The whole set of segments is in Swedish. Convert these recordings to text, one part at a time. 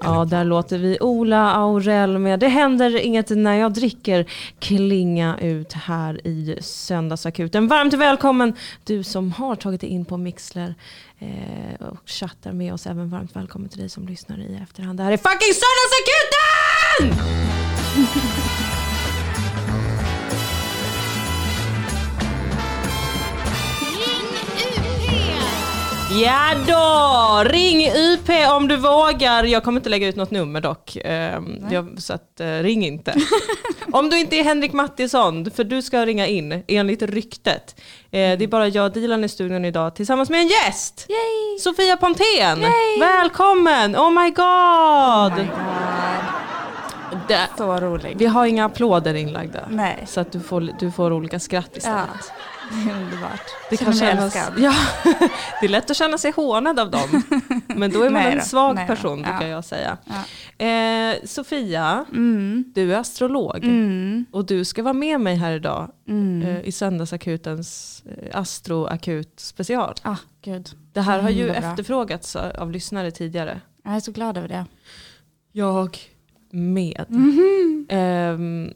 Ja, där låter vi Ola Aurell med Det händer inget när jag dricker klinga ut här i Söndagsakuten. Varmt välkommen du som har tagit dig in på Mixler eh, och chattar med oss. Även varmt välkommen till dig som lyssnar i efterhand. Det här är fucking Söndagsakuten! Ja då! Ring UP om du vågar. Jag kommer inte lägga ut något nummer dock. Ehm, jag, så att, eh, ring inte. om du inte är Henrik Mattisson, för du ska ringa in enligt ryktet. Eh, det är bara jag och Dilan i studion idag tillsammans med en gäst. Yay! Sofia Pontén. Yay! Välkommen! Oh my god! Oh my god. Det, Så rolig. vi har inga applåder inlagda. Nej. Så att du får, du får olika skratt istället. Ja, det är underbart. Det Känner kan kännas, älskad. ja, det är lätt att känna sig hånad av dem. Men då är man Nej en då, svag nej då. person brukar Ja. jag säga. Ja. Eh, Sofia, Mm. du är astrolog. Mm. Och du ska vara med mig här idag Mm. eh, i Söndagsakutens eh, Astroakut special. Ah, gud. Det här har ju bra. efterfrågats av lyssnare tidigare. Jag är så glad över det. Jag med. Mhm. Ehm,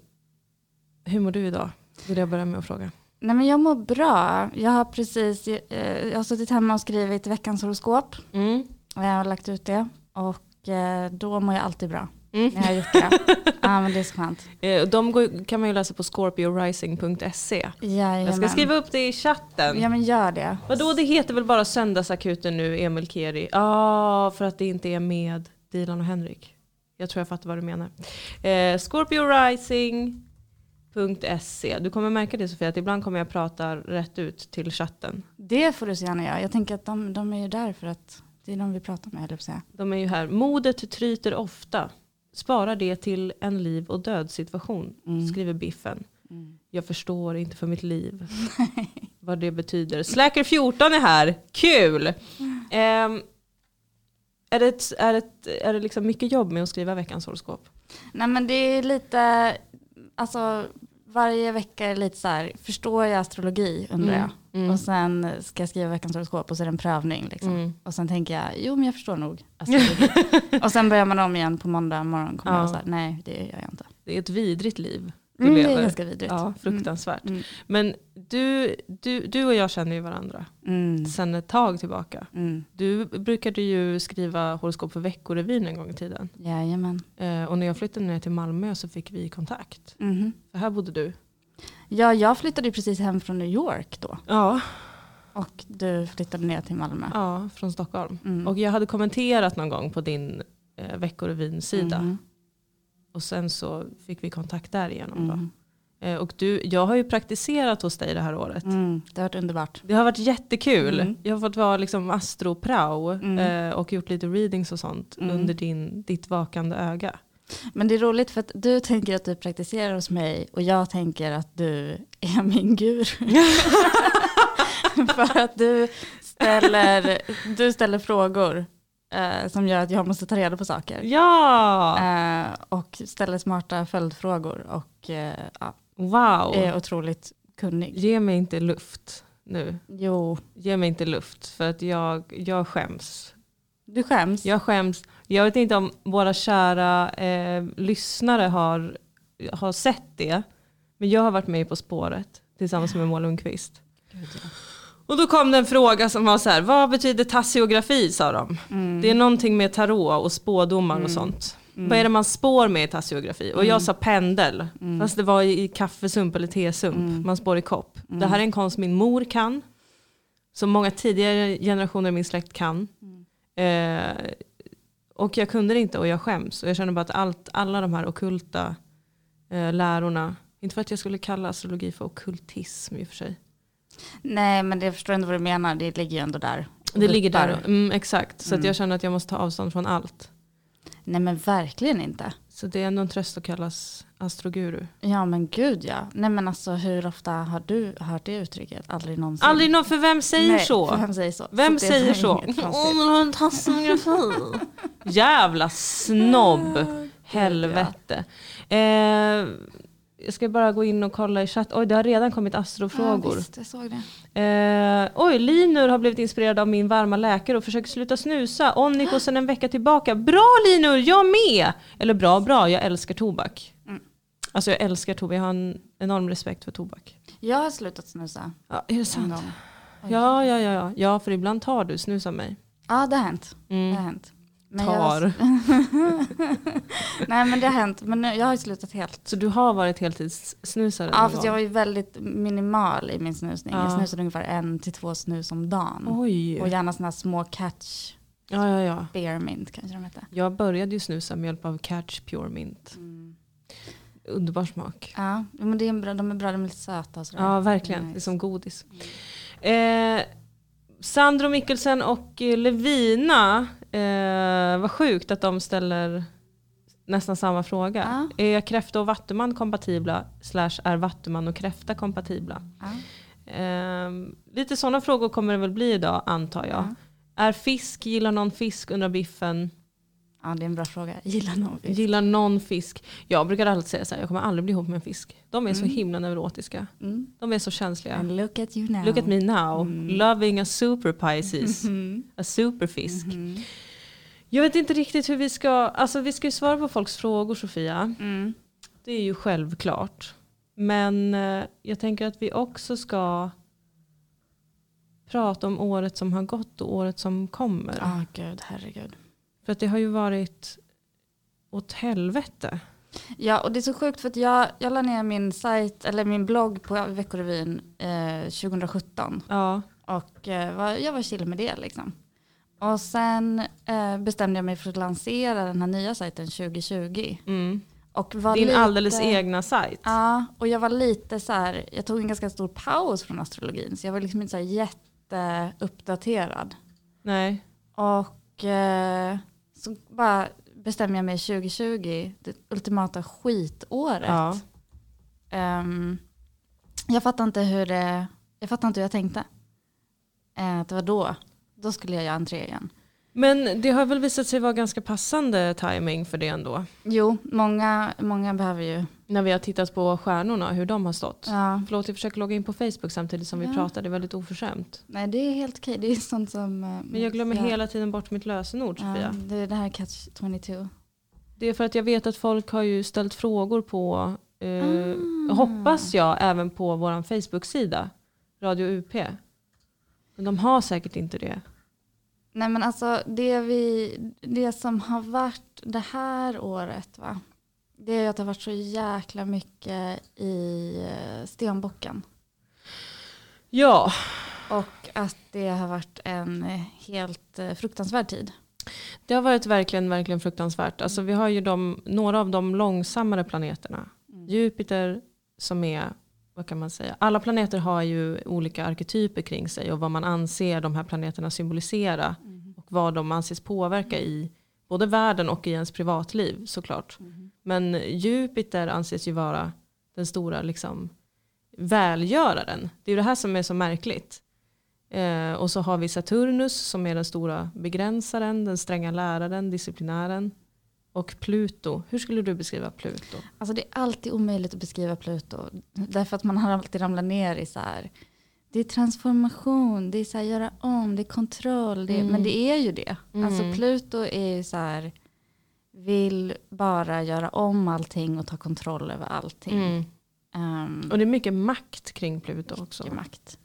hur mår du idag? Vill jag börja med att fråga. Nej men jag mår bra. Jag har precis, eh, jag har suttit hemma och skrivit veckans horoskop. Mm. Och jag har lagt ut det. Och eh, då mår jag alltid bra. Mm. När jag har gjort det. Ja men det är så skönt. Eh, De går, kan man ju läsa på scorpiorising.se. Jajamän. Jag ska skriva upp det i chatten. Ja men gör det. Vadå, det heter väl bara Söndagsakuten nu, Emil Keri? Ja, ah, för att det inte är med Dilan och Henrik. Jag tror jag fattar vad du menar. Eh, Scorpiorising.se. Du kommer märka det Sofia, att ibland kommer jag prata rätt ut till chatten. Det får du så gärna göra. Jag tänker att de, de är ju där för att det är de vi pratar med, att säga. De är ju här. Modet tryter ofta. Spara det till en liv och död situation, Mm. skriver Biffen. Mm. Jag förstår inte för mitt liv vad det betyder. Slacker 14 är här, kul! Ehm, är det, ett, är, det, ett- är det liksom mycket jobb med att skriva veckans horoskop? Nej men det är lite, alltså varje vecka är lite så här, förstår jag astrologi undrar jag. Mm. Och sen ska jag skriva veckans horoskop och så är det en prövning. Liksom. Mm. Och sen tänker jag, jo men jag förstår nog astrologi. och sen börjar man om igen på måndag morgon. Kommer Ja. jag så här, nej det gör jag inte. Det är ett vidrigt liv du Mm, det är ganska vidrigt. Ja, fruktansvärt. Mm. Men du, du, du och jag känner ju varandra Mm. sedan ett tag tillbaka. Mm. Du brukade ju skriva horoskop för Veckorevyn en gång i tiden. Jajamän. Eh, och när jag flyttade ner till Malmö så fick vi kontakt. Mhm. För här bodde du. Ja, jag flyttade ju precis hem från New York då. Ja, Och du flyttade ner till Malmö. ja från Stockholm. Mm. Och jag hade kommenterat någon gång på din eh, Veckorevyn-sida. Och sen så fick vi kontakt därigenom. Då. Mm. Eh, och du, jag har ju praktiserat hos dig det här året. Mm. Det har varit underbart. Det har varit jättekul. Mm. Jag har fått vara liksom astroprao Mm. eh, och gjort lite readings och sånt Mm. under din, ditt vakande öga. Men det är roligt för att du tänker att du praktiserar hos mig och jag tänker att du är min guru. för att du ställer, du ställer frågor eh, som gör att jag måste ta reda på saker. Ja! Eh, och ställer smarta följdfrågor och eh, ja, Wow! är otroligt kunnig. Ge mig inte luft nu. Jo, Ge mig inte luft för att jag, jag skäms. du skäms. Jag skäms. Jag vet inte om våra kära eh, lyssnare har, har sett det. Men jag har varit med På spåret tillsammans med Moa Lundqvist. Gud, ja. Och då kom det en fråga som var så här, vad betyder tassiografi sa de. Mm. Det är någonting med tarot och spådomar Mm. och sånt. Mm. Vad är det man spår med i tassiografi? Och Mm. jag sa pendel, Mm. fast det var i kaffesump eller tesump. Mm. Man spår i kopp. Mm. Det här är en konst min mor kan. Som många tidigare generationer i min släkt kan. Mm. Eh, och jag kunde det inte och jag skäms. Och jag känner bara att allt, alla de här okulta eh, lärorna, inte för att jag skulle kalla astrologi för okultism i och för sig. Nej, men jag förstår ändå vad du menar. Det ligger ju ändå där. Det ligger där, mm, exakt. Så Mm. jag känner att jag måste ta avstånd från allt. Nej, men verkligen inte. Så det är ändå en tröst att kallas astroguru. Ja, men gud ja. Nej, men alltså hur ofta har du hört det uttrycket? Aldrig någonsin. Aldrig någon, för vem säger Nej, så? för Vem säger så? Vem Så säger så? Åh, men har en tassografi. Jävla snobb. Helvete. Eh, jag ska bara gå in och kolla i chatt. Oj, det har redan kommit astrofrågor. Ja, visst, jag såg det. Eh, oj, Linur har blivit inspirerad av min varma läkare och försöker sluta snusa. Onniko sedan en vecka tillbaka. Bra Linur, jag med! Eller bra, bra, jag älskar tobak. Mm. Alltså jag älskar tobak, jag har en enorm respekt för tobak. Jag har slutat snusa Ja, är det sant? Ja, ja, ja, ja. Ja, för ibland tar du snus av mig. Ja, det har hänt. Det har Mm. hänt. Men Tar. Jag, nej men det har hänt. Men nu- jag har ju slutat helt. Så du har varit heltidssnusare? Ja fast gång? jag var ju väldigt minimal i min snusning. Jag Ja. snusade ungefär en till två snus om dagen. Oj. Och gärna sådana små catch Ja, ja, ja. spearmint kanske de hette. Jag började ju snusa med hjälp av Catch Pure Mint. Mm. Underbar smak. Ja, men det är bra, de är bra, de är lite söta och sådär. Ja, verkligen. Nice. Det är som godis. Eh, Sandro Mikkelsen och eh, Levina, eh, vad sjukt att de ställer nästan samma fråga. Ja. Är kräfta och vattuman kompatibla? Slash är vattuman och kräfta kompatibla? Ja. Eh, lite sådana frågor kommer det väl bli idag antar jag. Ja. Är fisk, gillar någon fisk undrar Biffen. Ja, det är en bra fråga. Gillar någon fisk? Gillar någon fisk? Jag brukar alltid säga så här, jag kommer aldrig bli ihop med en fisk. De är så Mm. himla neurotiska. Mm. De är så känsliga. And look at you now. Look at me now, Mm. loving a super Pisces, Mhm. a superfisk. Mhm. Jag vet inte riktigt hur vi ska, alltså vi ska ju svara på folks frågor Sofia. Mm. Det är ju självklart. Men eh, jag tänker att vi också ska prata om året som har gått och året som kommer. Ja, gud, herregud. För att det har ju varit åt helvete. Ja, och det är så sjukt för att jag, jag la ner min sajt, eller min blogg på Veckorevyn eh, 2017. Ja, Och eh, var, jag var chill med det liksom. Och sen eh, bestämde jag mig för att lansera den här nya sajten 2020. mm. Och var din lite, alldeles egna sajt. Ja, och jag var lite så här, jag tog en ganska stor paus från astrologin. Så jag var liksom inte så här jätteuppdaterad. Nej. Och eh, så bara bestämde jag mig 2020, det ultimata skitåret. Ja. Ehm, jag fattar inte hur det, jag fattar inte hur jag tänkte. Att det var då, då skulle jag göra entré igen. Men det har väl visat sig vara ganska passande timing för det ändå. Jo, många, många behöver ju. När vi har tittat på stjärnorna, hur de har stått. Ja, Förlåt, jag försöker logga in på Facebook samtidigt som vi Ja. pratar. Det är väldigt oförskämt. nej det är helt okej. Det är sånt som... eh, Men jag glömmer ja, hela tiden bort mitt lösenord, Ja, Sofia. det är det här catch 22. Det är för att jag vet att folk har ju ställt frågor på, eh, Ah. hoppas jag, även på vår Facebook-sida, Radio UP. Men de har säkert inte det. Nej men alltså det, vi, det som har varit det här året va. Det är att det har varit så jäkla mycket i eh, stenbocken. Ja, Och att det har varit en eh, helt eh, fruktansvärd tid. det har varit verkligen, verkligen fruktansvärt. Alltså, vi har ju de, några av de långsammare planeterna. Jupiter som är, vad kan man säga, alla planeter har ju olika arketyper kring sig och vad man anser de här planeterna symbolisera och vad de anses påverka i både världen och i ens privatliv såklart. Men Jupiter anses ju vara den stora liksom, välgöraren. Det är ju det här som är så märkligt. Eh, och så har vi Saturnus som är den stora begränsaren, den stränga läraren, disciplinären. Och Pluto, hur skulle du beskriva Pluto? Alltså det är alltid omöjligt att beskriva Pluto. Därför att man har alltid ramlat ner i så här. Det är transformation, det är så här göra om, det är kontroll. Det är, Mm. Men det är ju det. Mm. Alltså Pluto är ju så här. Vill bara göra om allting och ta kontroll över allting. Ehm, Och det är mycket makt kring Pluto också. makt.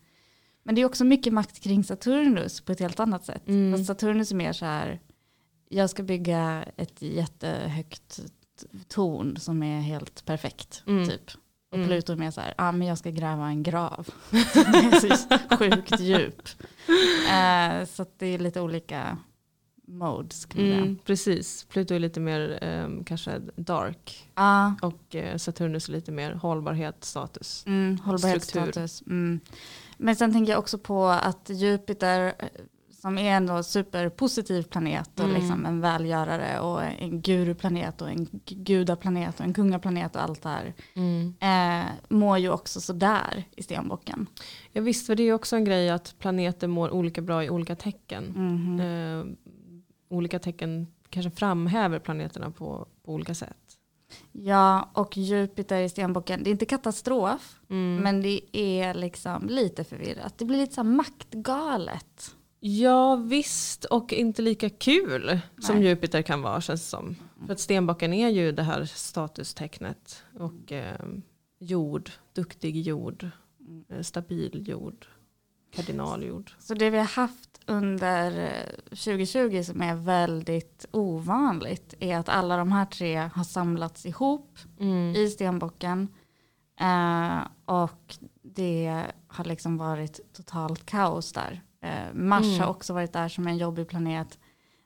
Men det är också mycket makt kring Saturnus på ett helt annat sätt. Mm. Fast Saturnus är mer så här. Jag ska bygga ett jättehögt torn som är helt perfekt. Mm. Typ. Och Mm. Pluto är mer så här, ah, men jag ska gräva en grav. som är så sjukt djup. Eh, så det är lite olika modes. Mm, precis, Pluto är lite mer ehm, kanske dark. Ja, Och eh, Saturnus är lite mer hållbarhet, status. mm, hållbarhetsstatus. Mm. Men sen tänker jag också på att Jupiter som är en superpositiv planet och Mm. liksom en välgörare och en guruplanet och en gudaplanet och en kungaplanet och allt det här. Eh, mår ju också sådär i stenbocken. Ja visst, för det är ju också en grej att planeter mår olika bra i olika tecken. Mhm. Eh, olika tecken kanske framhäver planeterna på, på olika sätt. Ja, och Jupiter i stenbocken, det är inte katastrof, Mm. men det är liksom lite förvirrat. Det blir lite så maktgalet. Ja visst, och inte lika kul som Nej. Jupiter kan vara känns det som. För att stenbocken är ju det här statustecknet. Och eh, jord, duktig jord, eh, stabil jord, kardinaljord. Så det vi har haft under eh, 2020 som är väldigt ovanligt är att alla de här tre har samlats ihop Mm. i stenbocken. Eh, och det har liksom varit totalt kaos där. Eh, Mars Mm. har också varit där som en jobbig planet.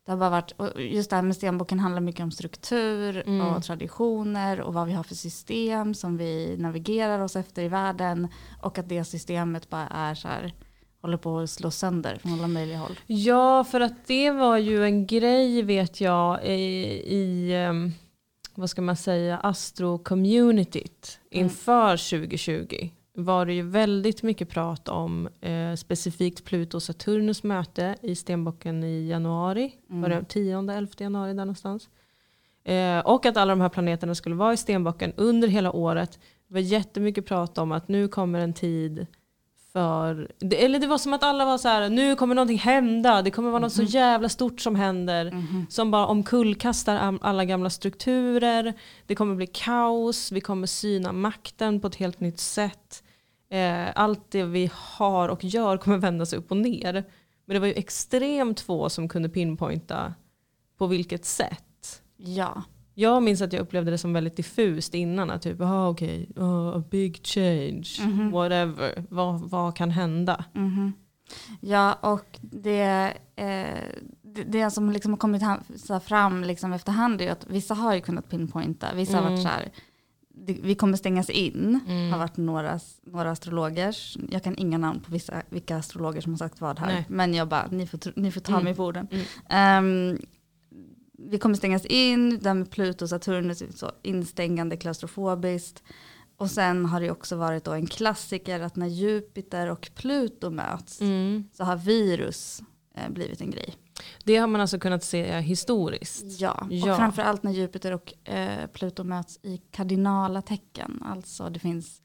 Det har bara varit, och just det här med stenbocken handlar mycket om struktur Mm. och traditioner och vad vi har för system som vi navigerar oss efter i världen. Och att det systemet bara är så här, håller på att slå sönder från alla möjliga håll. Ja, för att det var ju en grej vet jag i, i ehm, vad ska man säga, astro-communityt Mm. inför 2020 var det ju väldigt mycket prat om eh, specifikt Pluto och Saturnus möte i stenbocken i januari. Mm. Var det 10-11 januari där någonstans? Eh, och att alla de här planeterna skulle vara i stenbocken under hela året. Det var jättemycket prat om att nu kommer en tid för, det, eller det var som att alla var så här, nu kommer någonting hända, det kommer vara något så jävla stort som händer. Mhm. Som bara omkullkastar alla gamla strukturer, det kommer bli kaos, vi kommer syna makten på ett helt nytt sätt. Eh, allt det vi har och gör kommer vända sig upp och ner. Men det var ju extremt få som kunde pinpointa på vilket sätt. Ja, Jag minns att jag upplevde det som väldigt diffust innan. Att typ, ah, okej, ah, a big change, Mhm. whatever. Vad, vad kan hända? Mhm. Ja, och det, eh, det, det som liksom har kommit fram liksom efterhand är att vissa har ju kunnat pinpointa, vissa har varit Mm. så här, vi kommer stängas in, Mm. har varit några, några astrologer, jag kan inga namn på vissa, vilka astrologer som har sagt vad här, Nej. men jag bara, ni får, ni får ta Mm. mig på orden. Mm. Ehm, vi kommer stängas in, där med Pluto och Saturnus så instängande klaustrofobiskt. Och sen har det också varit då en klassiker att när Jupiter och Pluto möts Mm. så har virus eh, blivit en grej. Det har man alltså kunnat se historiskt. Ja, Ja. och framförallt när Jupiter och eh, Pluto möts i kardinala tecken. Alltså det finns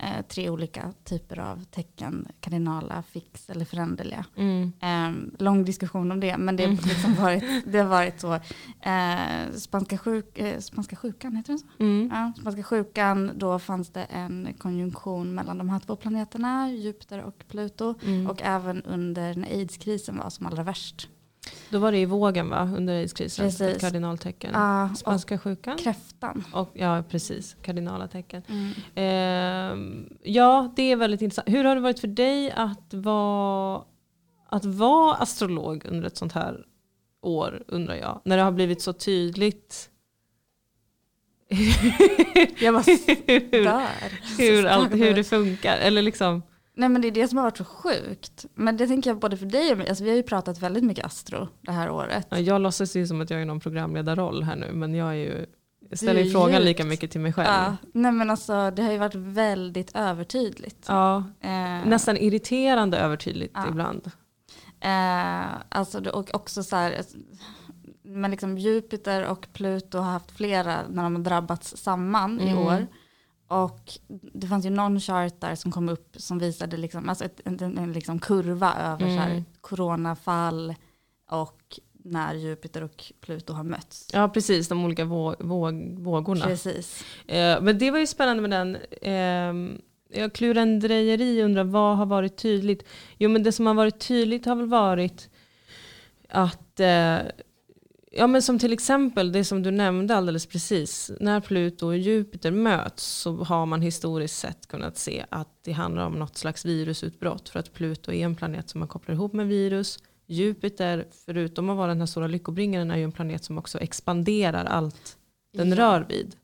eh, tre olika typer av tecken, kardinala, fix eller föränderliga. Mm. Eh, lång diskussion om det, men det, har Mm. liksom varit, det har varit så. Eh, spanska, sjuk, eh, spanska sjukan, heter den så? Mm. Ja, spanska sjukan, då fanns det en konjunktion mellan de här två planeterna, Jupiter och Pluto. Mm. Och även under när aidskrisen var som allra värst. Då var det i vågen va? Under aidskrisen. Precis. Ett kardinaltecken. Och Spanska sjukan. kräftan. Och, ja precis, kardinala tecken. Mm. Ehm, ja, det är väldigt intressant. Hur har det varit för dig att vara, att vara astrolog under ett sånt här år, undrar jag? När det har blivit så tydligt Jag bara hur, hur, allt, hur det funkar. Eller liksom, Nej men det är det som har varit så sjukt. Men det tänker jag både för dig och mig. Alltså, vi har ju pratat väldigt mycket astro det här året. ja, jag låtsas ju som att jag är någon programledarroll här nu, men jag är ju jag ställer ju frågan djupt. lika mycket till mig själv. Ja, nej men alltså det har ju varit väldigt övertydligt. Ja, Eh, nästan irriterande övertydligt Ja. ibland. Eh, alltså och också så här, alltså, men liksom Jupiter och Pluto har haft flera när de har drabbats samman i Mm. år. Och det fanns ju någon chart där som kom upp som visade liksom, alltså ett, en, en, en liksom kurva över så här, Mm. coronafall och när Jupiter och Pluto har mötts. Ja precis, de olika våg, våg, vågorna. Precis. Eh, men det var ju spännande med den. Eh, jag klurendrejeri undrar vad har varit tydligt? Jo men det som har varit tydligt har väl varit att eh, Ja men som till exempel det som du nämnde alldeles precis. När Pluto och Jupiter möts så har man historiskt sett kunnat se att det handlar om något slags virusutbrott. För att Pluto är en planet som man kopplar ihop med virus. Jupiter, förutom att vara den här stora lyckobringaren, är ju en planet som också expanderar allt den Ja. rör vid.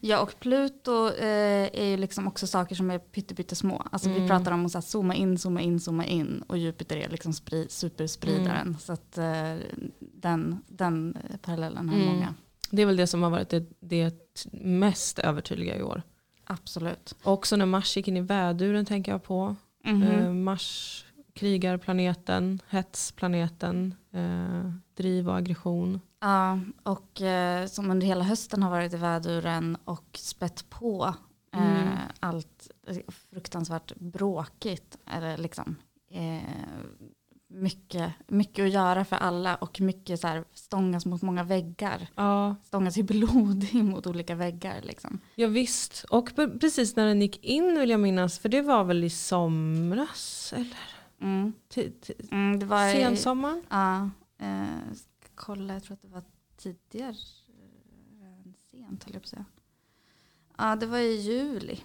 Ja och Pluto eh, är ju liksom också saker som är pyttesmå. Alltså Mm. vi pratar om att så här, zooma in, zooma in, zooma in. Och Jupiter är liksom spri, superspridaren. Mm. Så att eh, den, den parallellen har Mm. många. Det är väl det som har varit det, det mest övertydliga i år. Absolut. Också när Mars gick in i väduren tänker jag på. Mhm. Eh, Mars krigarplaneten, hetsplaneten, eh, driv och aggression. Ja, och eh, som under hela hösten har varit i väduren och spett på eh, Mm. allt eh, fruktansvärt bråkigt. Eller liksom, eh, mycket, mycket att göra för alla och mycket så här, stångas mot många väggar. Ja, Stångas i blodig mot olika väggar. Liksom. ja visst. Och pre- precis när den gick in vill jag minnas, för det var väl i somras eller Mm. Mm, det var i- sensommaren? Ja, eh, kolla, jag tror att det var tidigare än sent höll jag på att säga. Ja, det var i juli,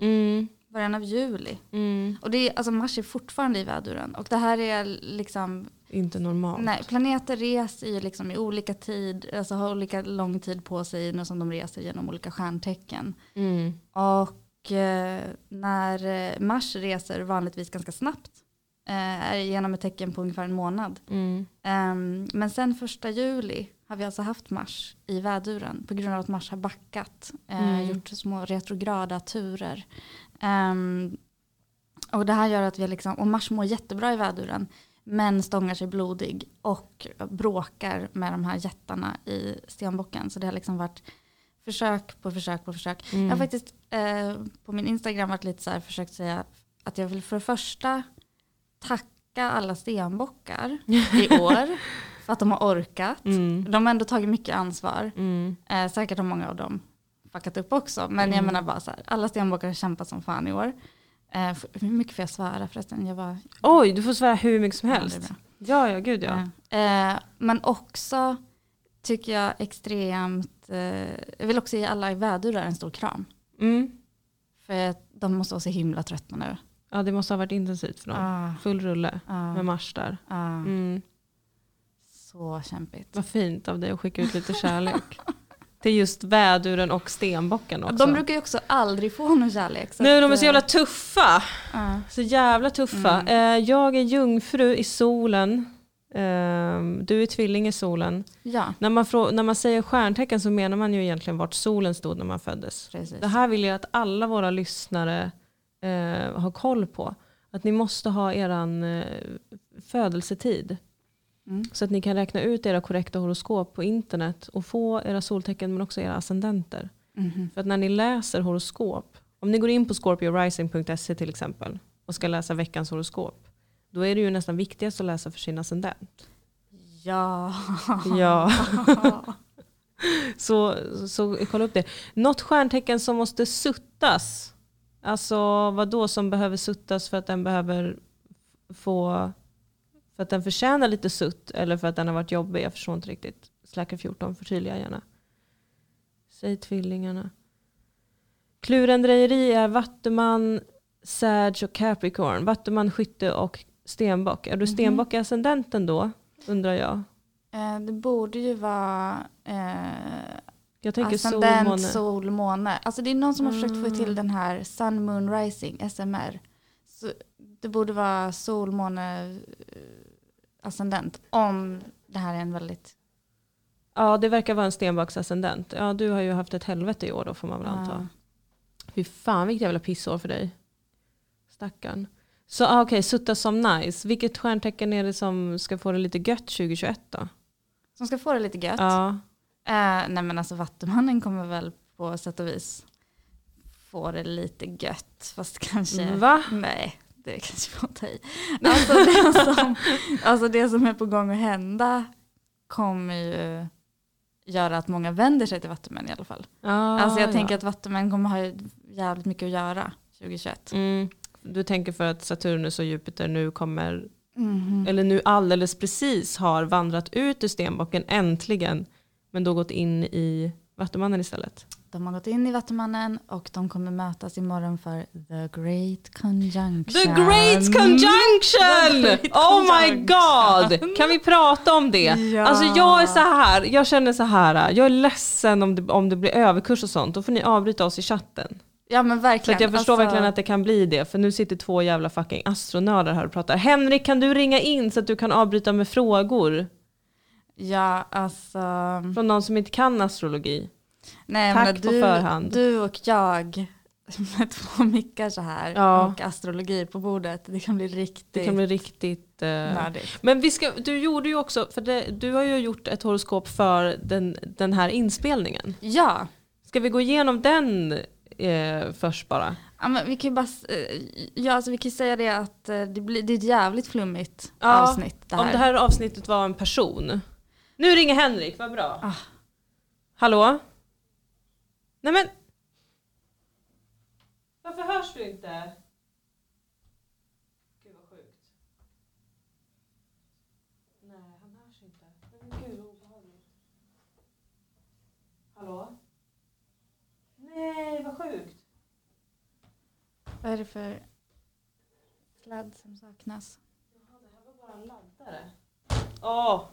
Mm, början av juli. mm. Och det är, alltså mars är fortfarande i väduren. Och det här är liksom, Inte normalt. nej, planeter reser ju liksom i olika tid, alltså har olika lång tid på sig när som de reser genom olika stjärntecken. Mm. Och eh, när eh, Mars reser vanligtvis ganska snabbt, är genom ett tecken på ungefär en månad. Mm. Ehm, men sen första juli har vi alltså haft Mars i väduren på grund av att Mars har backat, eh, Mm. gjort små retrograda turer. Ehm, och det här gör att vi liksom, och Mars mår jättebra i väduren, men stångar sig blodig och bråkar med de här jättarna i stenbocken. Så det har liksom varit försök på försök på försök. Mm. Jag har faktiskt eh, på min Instagram varit lite så här försökt säga att jag vill för det första tacka alla stenbockar i år för att de har orkat. Mm. De har ändå tagit mycket ansvar. Mm. Eh, säkert har många av dem fuckat upp också. Men jag Mm. menar bara så här, alla stenbockar har kämpat som fan i år. Eh, hur mycket får jag svära förresten? Jag var, Oj, du får svära hur mycket som Ja, helst. bra. Ja, ja, gud ja. Eh, men också tycker jag extremt, eh, jag vill också ge alla i vädurar en stor kram. Mm. För de måste vara så himla trötta nu. Ja, det måste ha varit intensivt för dem. Ah, Full rulle ah, med Mars där. ah. Mm. Så kämpigt. Vad fint av dig att skicka ut lite kärlek. Till just väduren och stenbocken också. De brukar ju också aldrig få någon kärlek. nu, de är så eh, jävla tuffa. ja. Så jävla tuffa. Mm. Eh, jag är jungfru i solen. Ehm, du är tvilling i solen. ja, När man, när man säger stjärntecken så menar man ju egentligen vart solen stod när man föddes. precis. Det här vill jag att alla våra lyssnare eh, har koll på. Att ni måste ha eran eh, födelsetid. Mm. Så att ni kan räkna ut era korrekta horoskop på internet och få era soltecken men också era ascendenter. Mhm. För att när ni läser horoskop, om ni går in på scorpiorising.se till exempel och ska läsa veckans horoskop, då är det ju nästan viktigast att läsa för sin ascendent. Ja. Ja. så, så kolla upp det. Något stjärntecken som måste suttas, alltså vad då som behöver suttas för att den behöver få, för att den förtjänar lite sutt eller för att den har varit jobbig, jag förstår inte riktigt. Slacker 14, förtydliga gärna. Säg tvillingarna. Klurendrejeri är Vattuman, Sag och Capricorn. Vattuman, Skytte och Stenbock. Är du Mhm. Stenbock i ascendenten då? Undrar jag. Eh, det borde ju vara eh, Jag tänker sol, ascendent, måne. sol, måne. Alltså det är någon som har försökt få Mm. till den här Sun, Moon, Rising, SMR. Så det borde vara sol, måne, eh, ascendent. Om det här är en väldigt... Ja, det verkar vara en Stenbocks ascendent. Ja, du har ju haft ett helvete i år då får man väl anta. Fy fan vilket jävla pissår för dig. Stackarn. Så ah, okej, sutta som nice. Vilket stjärntecken är det som ska få det lite gött 2021 då? Som ska få det lite gött. Ja. Eh, nej men alltså Vattumannen kommer väl på sätt och vis få det lite gött. Fast kanske... Va? Nej, det kanske får ta i. Alltså det, som, alltså det som är på gång att hända kommer ju göra att många vänder sig till Vattumän i alla fall. Ja, alltså jag ja. tänker att Vattumän kommer ha jävligt mycket att göra 2021. Mm. Du tänker för att Saturnus och Jupiter nu kommer, Mhm. eller nu alldeles precis har vandrat ut ur Stenbocken äntligen, men då gått in i Vattumannen istället. De har gått in i Vattumannen och de kommer mötas imorgon för The Great Conjunction. The Great Conjunction! The Great oh my Conjunction. god! Kan vi prata om det? Ja. Alltså jag är så här, jag känner så här, jag är ledsen om det, om det blir överkurs och sånt, då får ni avbryta oss i chatten. Ja men verkligen. att jag förstår Alltså, verkligen att det kan bli det, för nu sitter två jävla fucking astronördar här och pratar. Henrik, kan du ringa in så att du kan avbryta med frågor? Ja alltså. Från någon som inte kan astrologi. Nej, Tack men på du, förhand. Du och jag med två mickar så här Ja. och astrologi på bordet. Det kan bli riktigt Det kan bli riktigt... eh, nördigt. Men vi ska, du gjorde ju också, för det, du har ju gjort ett horoskop för den, den här inspelningen. Ja, Ska vi gå igenom den eh, först bara? Ja, men vi kan ju bara, eh, ja, alltså vi kan säga det att eh, det, blir, det är ett jävligt flummigt Ja, avsnitt. Det här. Om det här avsnittet var en person. Nu ringer Henrik, vad bra. Ah. Hallå? Nej men... Varför hörs du inte? Gud vad sjukt. Nej, han hörs inte. Men gud vad obehagligt. Hallå? Nej, vad sjukt. Vad är det för sladd som saknas? Jaha, det här var bara en laddare. Åh! Oh,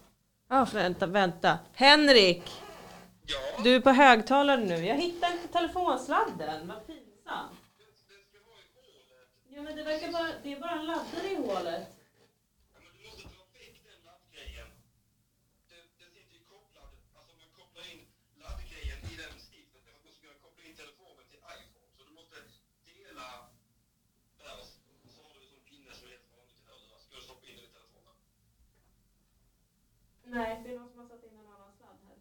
Vänta, vänta. Henrik! Ja, Du är på högtalare nu. Jag hittar inte telefonsladden. Vad pinsamt. Ja, men det verkar bara... Det är bara en laddare i hålet. Ja, men du måste dra väck den laddgrejen. Den, den sitter ju kopplad, alltså man kopplar in laddgrejen i den stiften för att man ska kunna koppla in telefonen till iPhone. Så du måste dela där och så har du en sån pinne som är helt vanligt i hörlurar. Ska du stoppa in den i telefonen? Nej, det är någon som har satt in en annan sladd här.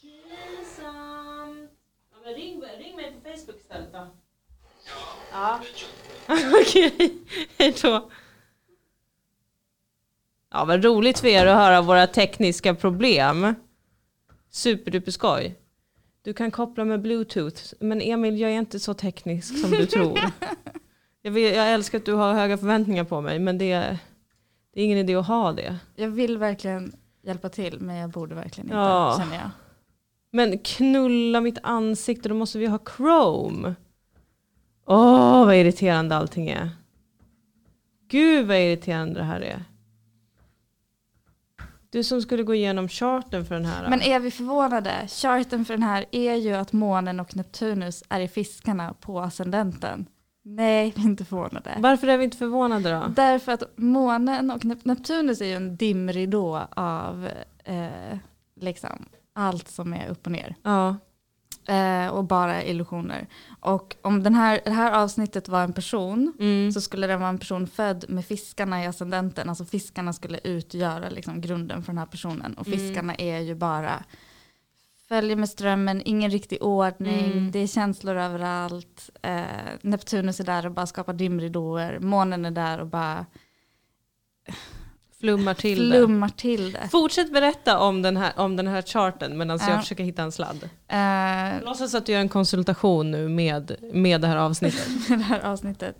Pinsamt. Ja, men ring, ring mig på Facebook istället då. Ja. Okej, hej då. Ja, vad roligt för er att höra våra tekniska problem. Superduper skoj. Du kan koppla med bluetooth, men Emil jag är inte så teknisk som du tror. Jag, vet, jag älskar att du har höga förväntningar på mig, men det, det är ingen idé att ha det. jag vill verkligen hjälpa till men jag borde verkligen inte Ja. känner jag. Men knulla mitt ansikte, då måste vi ha Chrome. Åh, vad irriterande allting är. Gud vad irriterande det här är. Du som skulle gå igenom charten för den här. Men är vi förvånade? Charten för den här är ju att månen och Neptunus är i fiskarna på ascendenten. Nej, vi är inte förvånade. Varför är vi inte förvånade då? Därför att månen och Nep- Neptunus är ju en dimridå av eh, liksom allt som är upp och ner. Ja. Eh, och bara illusioner. Och om den här, det här avsnittet var en person Mm. så skulle det vara en person född med fiskarna i ascendenten. Alltså fiskarna skulle utgöra liksom grunden för den här personen. Och Mm. fiskarna är ju bara följer med strömmen, ingen riktig ordning, Mm. det är känslor överallt. Eh, Neptunus är där och bara skapar dimridåer. Månen är där och bara Flummar till flummar till det. det. Fortsätt berätta om den här, om den här charten medan Ja. jag försöker hitta en sladd. Eh, Låtsas att du gör en konsultation nu med, med det här avsnittet. det här avsnittet.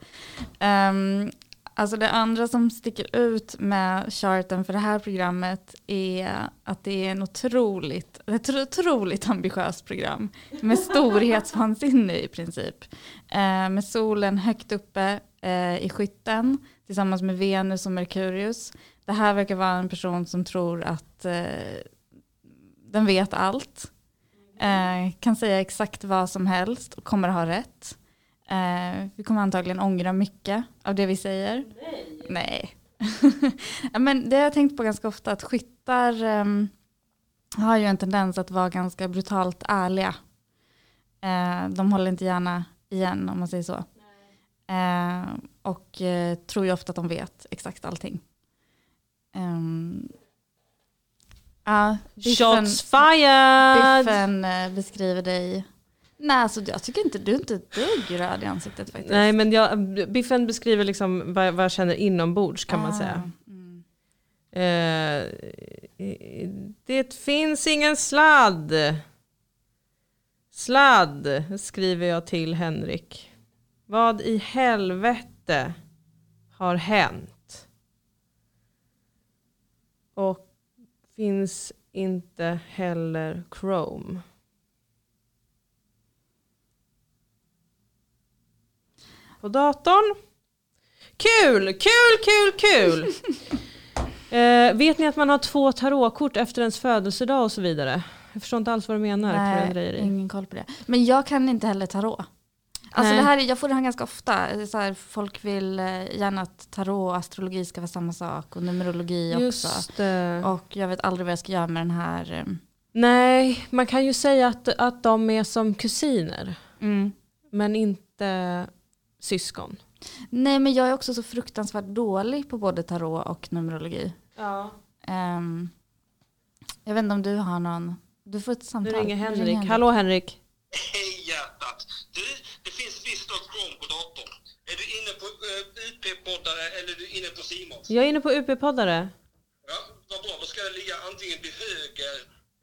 Ehm, alltså det andra som sticker ut med charten för det här programmet är att det är en otroligt, ett otroligt ambitiöst program med storhetsvansinne i princip. Eh, med solen högt uppe eh, i skytten tillsammans med Venus och Merkurius. Det här verkar vara en person som tror att eh, den vet allt. Eh, kan säga exakt vad som helst och kommer ha rätt. Eh, vi kommer antagligen ångra mycket av det vi säger. Nej. Nej. men det har jag tänkt på ganska ofta att skyttar ehm, har ju en tendens att vara ganska brutalt ärliga. Eh, de håller inte gärna igen om man säger så. Eh, och eh, tror ju ofta att de vet exakt allting. Biffen- Shots fired! Biffen eh, beskriver dig. Nej, alltså, jag tycker inte du är inte ett dugg röd i ansiktet faktiskt. Nej men jag, Biffen beskriver liksom vad, vad jag känner inombords kan man Ah, säga. mm. Eh, det finns ingen sladd. Sladd skriver jag till Henrik. Vad i helvete har hänt? Och finns inte heller Chrome. På datorn. Kul, kul, kul, kul! Eh, vet ni att man har två tarotkort efter ens födelsedag och så vidare? Jag förstår inte alls vad du menar. Nej, ingen koll på det. Men jag kan inte heller tarot. Alltså Nej. det här, är- jag får det här ganska ofta. Så här, folk vill eh, gärna att tarot och astrologi ska vara samma sak och numerologi också. Just det. Och jag vet aldrig vad jag ska göra med den här, eh, Nej, man kan ju säga att, att de är som kusiner. Mm. Men inte syskon. Nej men jag är också så fruktansvärt dålig på både tarot och numerologi. Ja. Ehm, jag vet inte om du har någon, du får ett Nu samtal. ringer Nu Henrik. Hallå Henrik. Hej hjärtat! Du, det finns visst.com på datorn. Är du inne på uh, UP-poddare eller är du inne på Simons? Jag är inne på UP-poddare. Ja, vad bra. Då ska det ligga antingen till höger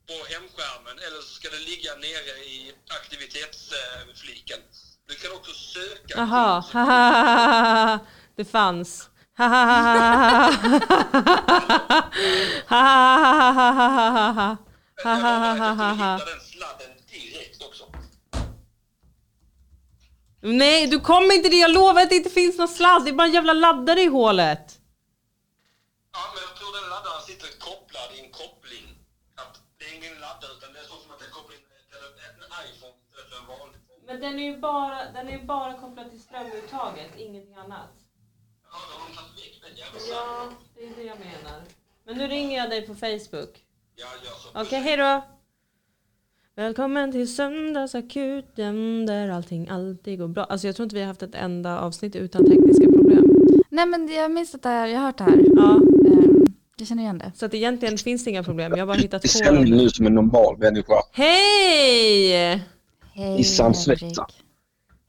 på hemskärmen eller så ska det ligga nere i aktivitetsfliken. Du kan också söka. Jaha, det fanns. Nej, du kommer inte det. Jag lovar att det inte finns någon sladd. Det är bara en jävla laddare i hålet. Ja, men jag tror den laddaren sitter kopplad i en koppling. Att det är ingen laddare utan det är så som att det kopplar in en iPhone istället för en vanlig. Men den är ju bara, den är bara kopplad till strömuttaget, ingenting annat. Ja, då har de tagit väck den jäveln. Ja, det är det jag menar. Men nu ringer jag dig på Facebook. Ja, gör så. Okej, hej då! Välkommen till söndagsakuten där allting alltid går bra. Alltså jag tror inte vi har haft ett enda avsnitt utan tekniska problem. Nej men jag minns att det här, jag har hört det här. Ja, Ehm, jag känner igen det. så att egentligen finns det inga problem. Jag har bara hittat i på sändning dem. nu som en normal människa. Hej! Hej Issan Henrik. Svetta.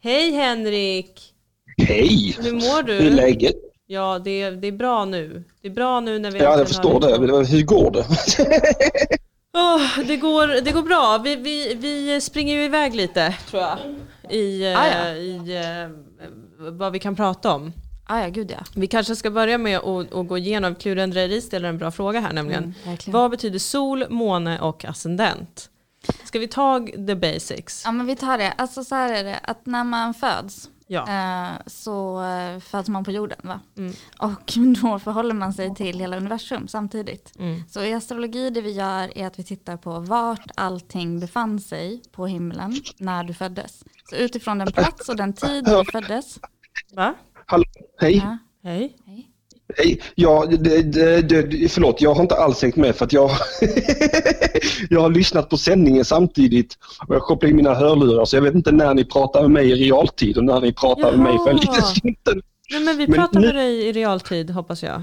Hej Henrik! Hej! Hur mår Hur är du? läget? Ja, det är, det är bra nu. Det är bra nu när vi Ja, jag förstår har det. Hur går det? Åh, det, går, det går bra. Vi, vi, vi springer ju iväg lite, tror jag. I, eh, Ah, ja. i eh, vad vi kan prata om. Ah, ja, gud ja. Vi kanske ska börja med att, att gå igenom, Klurendrejeri ställer en bra fråga här nämligen. Mm, vad betyder sol, måne och ascendent? Ska vi ta the basics? Ja men vi tar det. Alltså så här är det, att när man föds Ja. eh, så eh, föds man på jorden va? Mm. Och då förhåller man sig till hela universum samtidigt. Mm. Så i astrologi det vi gör är att vi tittar på vart allting befann sig på himlen när du föddes. Så utifrån den plats och den tid du föddes. Va? Hallå? Hej? Ja, Hej. hej. Hej. Ja, det, det, det, förlåt, jag har inte alls hängt med för att jag, jag har lyssnat på sändningen samtidigt och jag kopplar in mina hörlurar så jag vet inte när ni pratar med mig i realtid och när ni pratar med mig för en Jaha. liten stund. Nej, men vi Men pratar nu- med dig i realtid hoppas jag.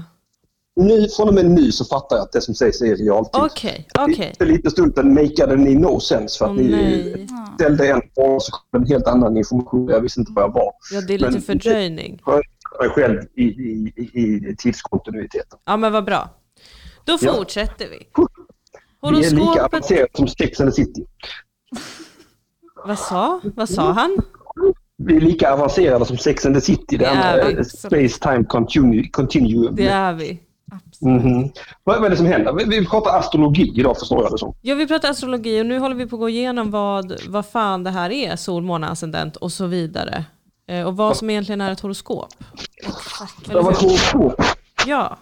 Nu, från och med nu så fattar jag att det som sägs är i realtid. Okej, okej. För en liten stund sedan makeade ni no sense för att Åh ni nej. Ställde en fråga och så kom en helt annan information. Jag visste inte vad jag var. Ja, det är lite Men- fördröjning. Jag är själv i, i, i, tidskontinuiteten. Ja, men vad bra. Då Ja. fortsätter vi. Vi är lika Horoskopet... avancerade som Sex and the City. Vad sa? Vad sa han? Vi är lika avancerade som Sex and the City. Det vi. eh, Space Time continu- Continuum. Det är vi. Mhm. Vad vad är det som händer? Vi, vi pratar astrologi idag förstår jag det som. Ja, vi pratar astrologi och nu håller vi på att gå igenom vad, vad fan det här är, sol, måne, ascendent och så vidare. Eh, och vad som egentligen är ett horoskop. Exakt. Det var horoskop. Ja,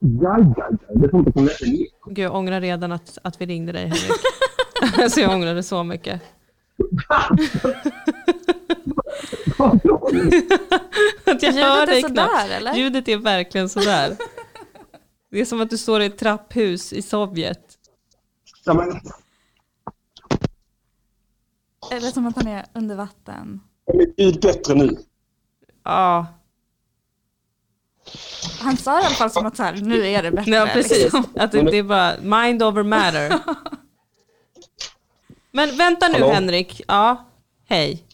Ja, ja, ja. Det är sånt som läser gud jag ångrar redan att, att vi ringde dig Henrik. alltså jag ångrar det så mycket. att jag hör Ljudet är dig knappt. sådär eller? Ljudet är verkligen sådär. Det är som att du står i ett trapphus i Sovjet. Ja, men, Eller som att han är under vatten. Är mitt ljud bättre nu? Ja, Han sa i alla fall som att så här, nu är det bättre. ja precis. liksom. Att det, det är bara mind over matter. Men vänta nu Hallå? Henrik. Ja, hej.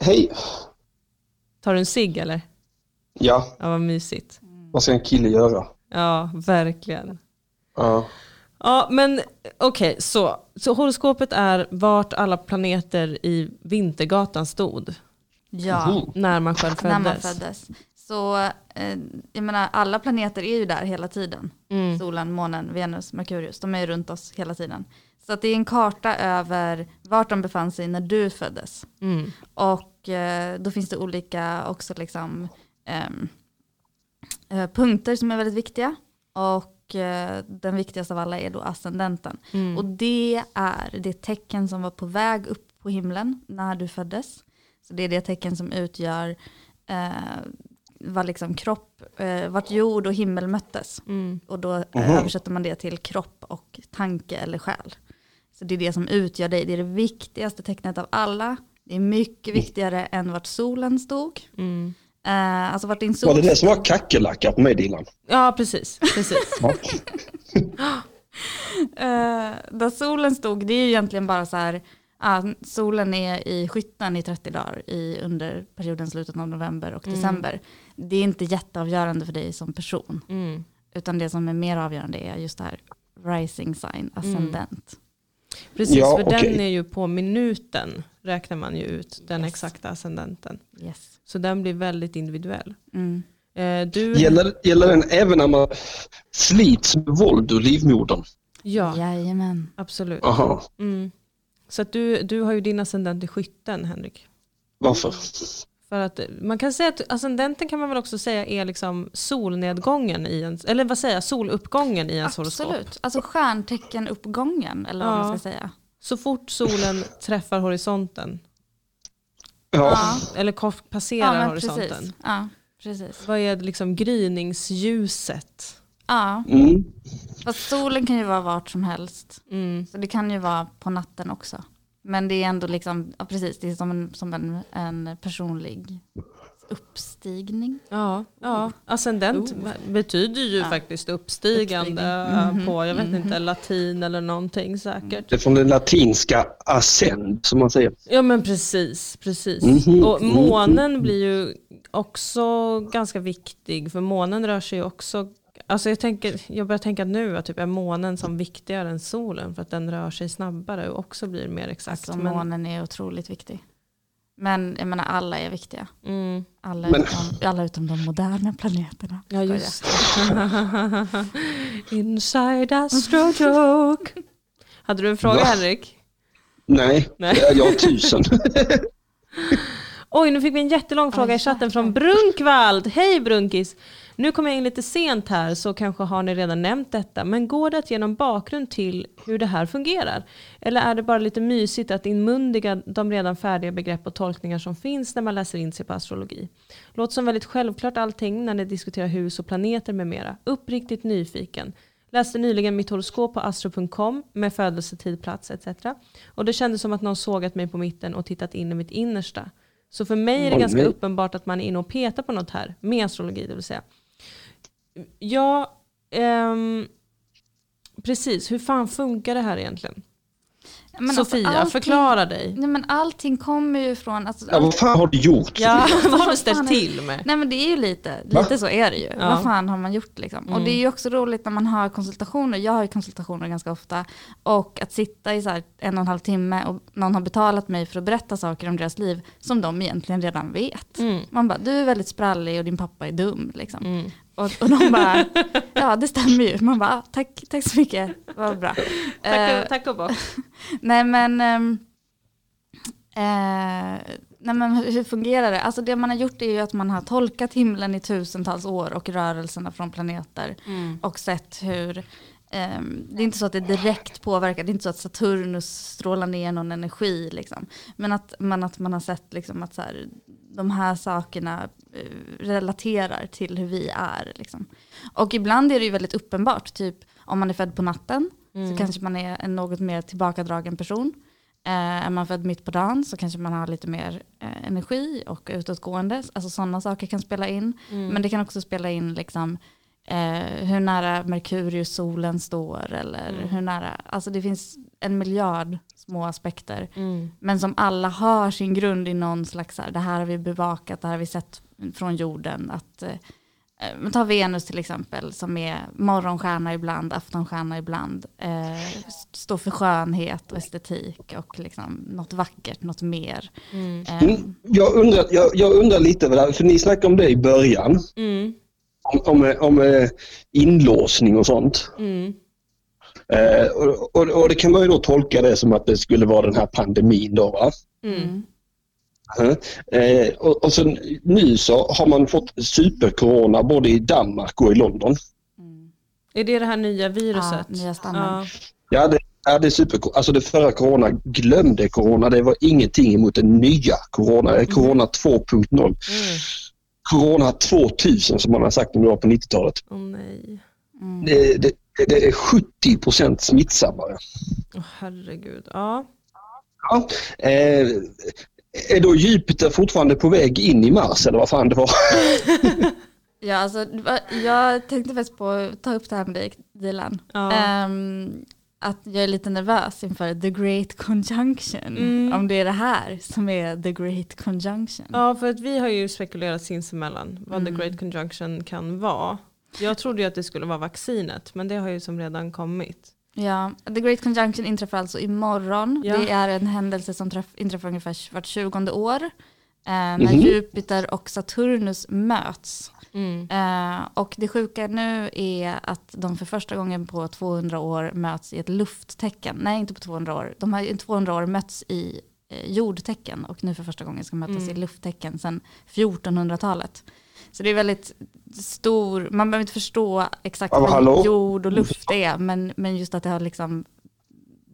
Hej. Tar du en cigg eller? Ja, Ja, vad mysigt. vad ska en kille göra? Ja, verkligen. Ja. Ja, men okej, så, så horoskopet är vart alla planeter i Vintergatan stod Ja, Mhm. när man själv när man föddes. föddes. Så eh, jag menar, alla planeter är ju där hela tiden. Mm. Solen, månen, Venus, Merkurius. De är ju runt oss hela tiden. Så att det är en karta över vart de befann sig när du föddes. Mm. Och eh, då finns det olika också liksom, ehm, eh, punkter som är väldigt viktiga. Och eh, den viktigaste av alla är då ascendenten. Mm. Och det är det tecken som var på väg upp på himlen när du föddes. Så det är det tecken som utgör eh, vad liksom kropp, eh, vart jord och himmel möttes. Mm. Och då eh, Mhm. översätter man det till kropp och tanke eller själ. Så det är det som utgör dig, det är det viktigaste tecknet av alla. Det är mycket viktigare än vart solen stod. Mm. Eh, alltså vart din sol Var det det som var kackerlackar på mig Dilan? Ja, precis. precis. Eh, där solen stod, det är ju egentligen bara så här, ah, solen är i skytten i 30 dagar i, under perioden slutet av november och december. Det är inte jätteavgörande för dig som person, Mm. utan det som är mer avgörande är just det här rising sign, ascendent. Precis, Ja, för okej. den är ju på minuten räknar man ju ut den Yes. exakta ascendenten. Yes. Så den blir väldigt individuell. Mm. Eh, du, Gäller, gäller den även när man slits med våld ur livmodern? ja, Jajamän. absolut. Aha. Så att du, du har ju din ascendent i skytten, Henrik. Varför? För att man kan säga att ascendenten kan man väl också säga är liksom solnedgången i en, eller vad säger jag, soluppgången i ens horoskop. Absolut. Alltså stjärnteckenuppgången, eller vad Ja. man ska säga. Så fort solen träffar horisonten, Ja. eller passerar horisonten. precis. Ja, precis. Vad är liksom gryningsljuset? Ja, Mm. fast solen kan ju vara vart som helst. Mm. Så det kan ju vara på natten också. Men det är ändå liksom, ja precis, det är som en, som en, en personlig uppstigning. Ja, ja. ascendent betyder ju Ja. faktiskt uppstigande Uppstigning. Mhm, på, jag vet mhm. inte, latin eller någonting säkert. Det är från den latinska ascend som man säger. Ja men precis, precis. Mhm, Och mhm, månen blir ju också ganska viktig, för månen rör sig ju också Alltså jag, tänker, jag börjar tänka nu att typ är månen som viktigare än solen för att den rör sig snabbare och också blir mer exakt. Alltså men, månen är otroligt viktig. Men jag menar alla är viktiga. mm, Alla, Men- utom, alla utom de moderna planeterna. ja just det. Inside Astro Joke. Hade du en fråga Va? Henrik? Nej, Nej. jag jag har tusen. Oj, nu fick vi en jättelång fråga i chatten från Brunkvald. Hej Brunkis! Nu kommer jag in lite sent här så kanske har ni redan nämnt detta. Men går det att ge någon bakgrund till hur det här fungerar? Eller är det bara lite mysigt att inmundiga de redan färdiga begrepp och tolkningar som finns när man läser in sig på astrologi? Låter som väldigt självklart allting när ni diskuterar hus och planeter med mera. Uppriktigt nyfiken. Läste nyligen mitt horoskop på astro.com med födelsetid, plats etc. Och det kändes som att någon sågat mig på mitten och tittat in i mitt innersta. Så för mig är det ganska uppenbart att man är inne och petar på något här med astrologi. Det vill säga. Ja, ehm, precis. Hur fan funkar det här egentligen? Men alltså, Sofia, allting- förklara dig. Nej men allting kommer ju från, alltså, Ja, vad fan har du gjort? Ja, vad har du ställt till med? Nej men det är ju lite, Va? lite så är det ju. Ja. Vad fan har man gjort liksom? Och det är ju också roligt när man har konsultationer, jag har ju konsultationer ganska ofta, och att sitta i så här en och en halv timme och någon har betalat mig för att berätta saker om deras liv som de egentligen redan vet. Mm. Man bara, du är väldigt sprallig och din pappa är dum liksom. Mm. Och, och de bara, ja det stämmer ju. Man bara, "Ah, tack, tack så mycket, vad bra. Tack, Eh, och- tack och bock. Nej men, eh, nej men hur, hur fungerar det? Alltså det man har gjort är ju att man har tolkat himlen i tusentals år och rörelserna från planeter och sett hur ehm, det är inte så att det direkt påverkar, det är inte så att Saturnus strålar ner någon energi liksom. Men att man, att man har sett liksom att så här, de här sakerna eh, relaterar till hur vi är. Liksom. Och ibland är det ju väldigt uppenbart, typ om man är född på natten så kanske man är en något mer tillbakadragen person. Eh, är man född mitt på dagen så kanske man har lite mer eh, energi och utåtgående. Alltså sådana saker kan spela in. Men det kan också spela in liksom, eh, hur nära Merkurius solen står eller hur nära, alltså det finns en miljard små aspekter. Mm. Men som alla har sin grund i någon slags, här, det här har vi bevakat, det här har vi sett från jorden. Att, eh, eh, men ta Venus till exempel som är morgonstjärna ibland, aftonstjärna ibland. Eh, står för skönhet och estetik och liksom något vackert, något mer. Mm. Eh, Mm, Jag undrar, jag, jag undrar lite över det här, för ni snackade om det i början. Mm. Om, om, om eh, inlåsning och sånt. Mm. Eh, och, och, och det kan man ju då tolka det som att det skulle vara den här pandemin då va? Mm. Eh, och, och sen nu så har man fått supercorona både i Danmark och i London. Är det det här nya viruset? Ja, nya. Ja. Ja, det, ja, det är super. Alltså det förra corona, glömde corona. Det var ingenting emot den nya corona. Det är corona 2.0. Corona 2000 som man har sagt om det var på 90-talet. Åh nej. Mm. Det, det, det är 70 smittsammare. Åh, herregud. Ja. Ja. Eh, är då Jupiter fortfarande på väg in i Mars eller vad fan det var? Ja, alltså, jag tänkte faktiskt på att ta upp det här med dig, Dilan. Ja. Ehm, att jag är lite nervös inför the great conjunction. Mm. Om det är det här som är the great conjunction. ja, för att vi har ju spekulerat sinsemellan vad Mm. the great conjunction kan vara. Jag trodde ju att det skulle vara vaccinet, men det har ju som redan kommit. Ja, the great conjunction inträffar alltså imorgon. Ja. Det är en händelse som träff, inträffar ungefär vart 20 år. Eh, när Mhm. Jupiter och Saturnus möts. Mm. Eh, och det sjuka nu är att de för första gången på 200 år möts i ett lufttecken. Nej, inte på 200 år. De har i 200 år mötts i eh, jordtecken och nu för första gången ska mötas Mm. i lufttecken sedan 1400-talet. Så det är väldigt stor, man behöver inte förstå exakt men vad hallå? jord och luft är, men, men just att det har liksom,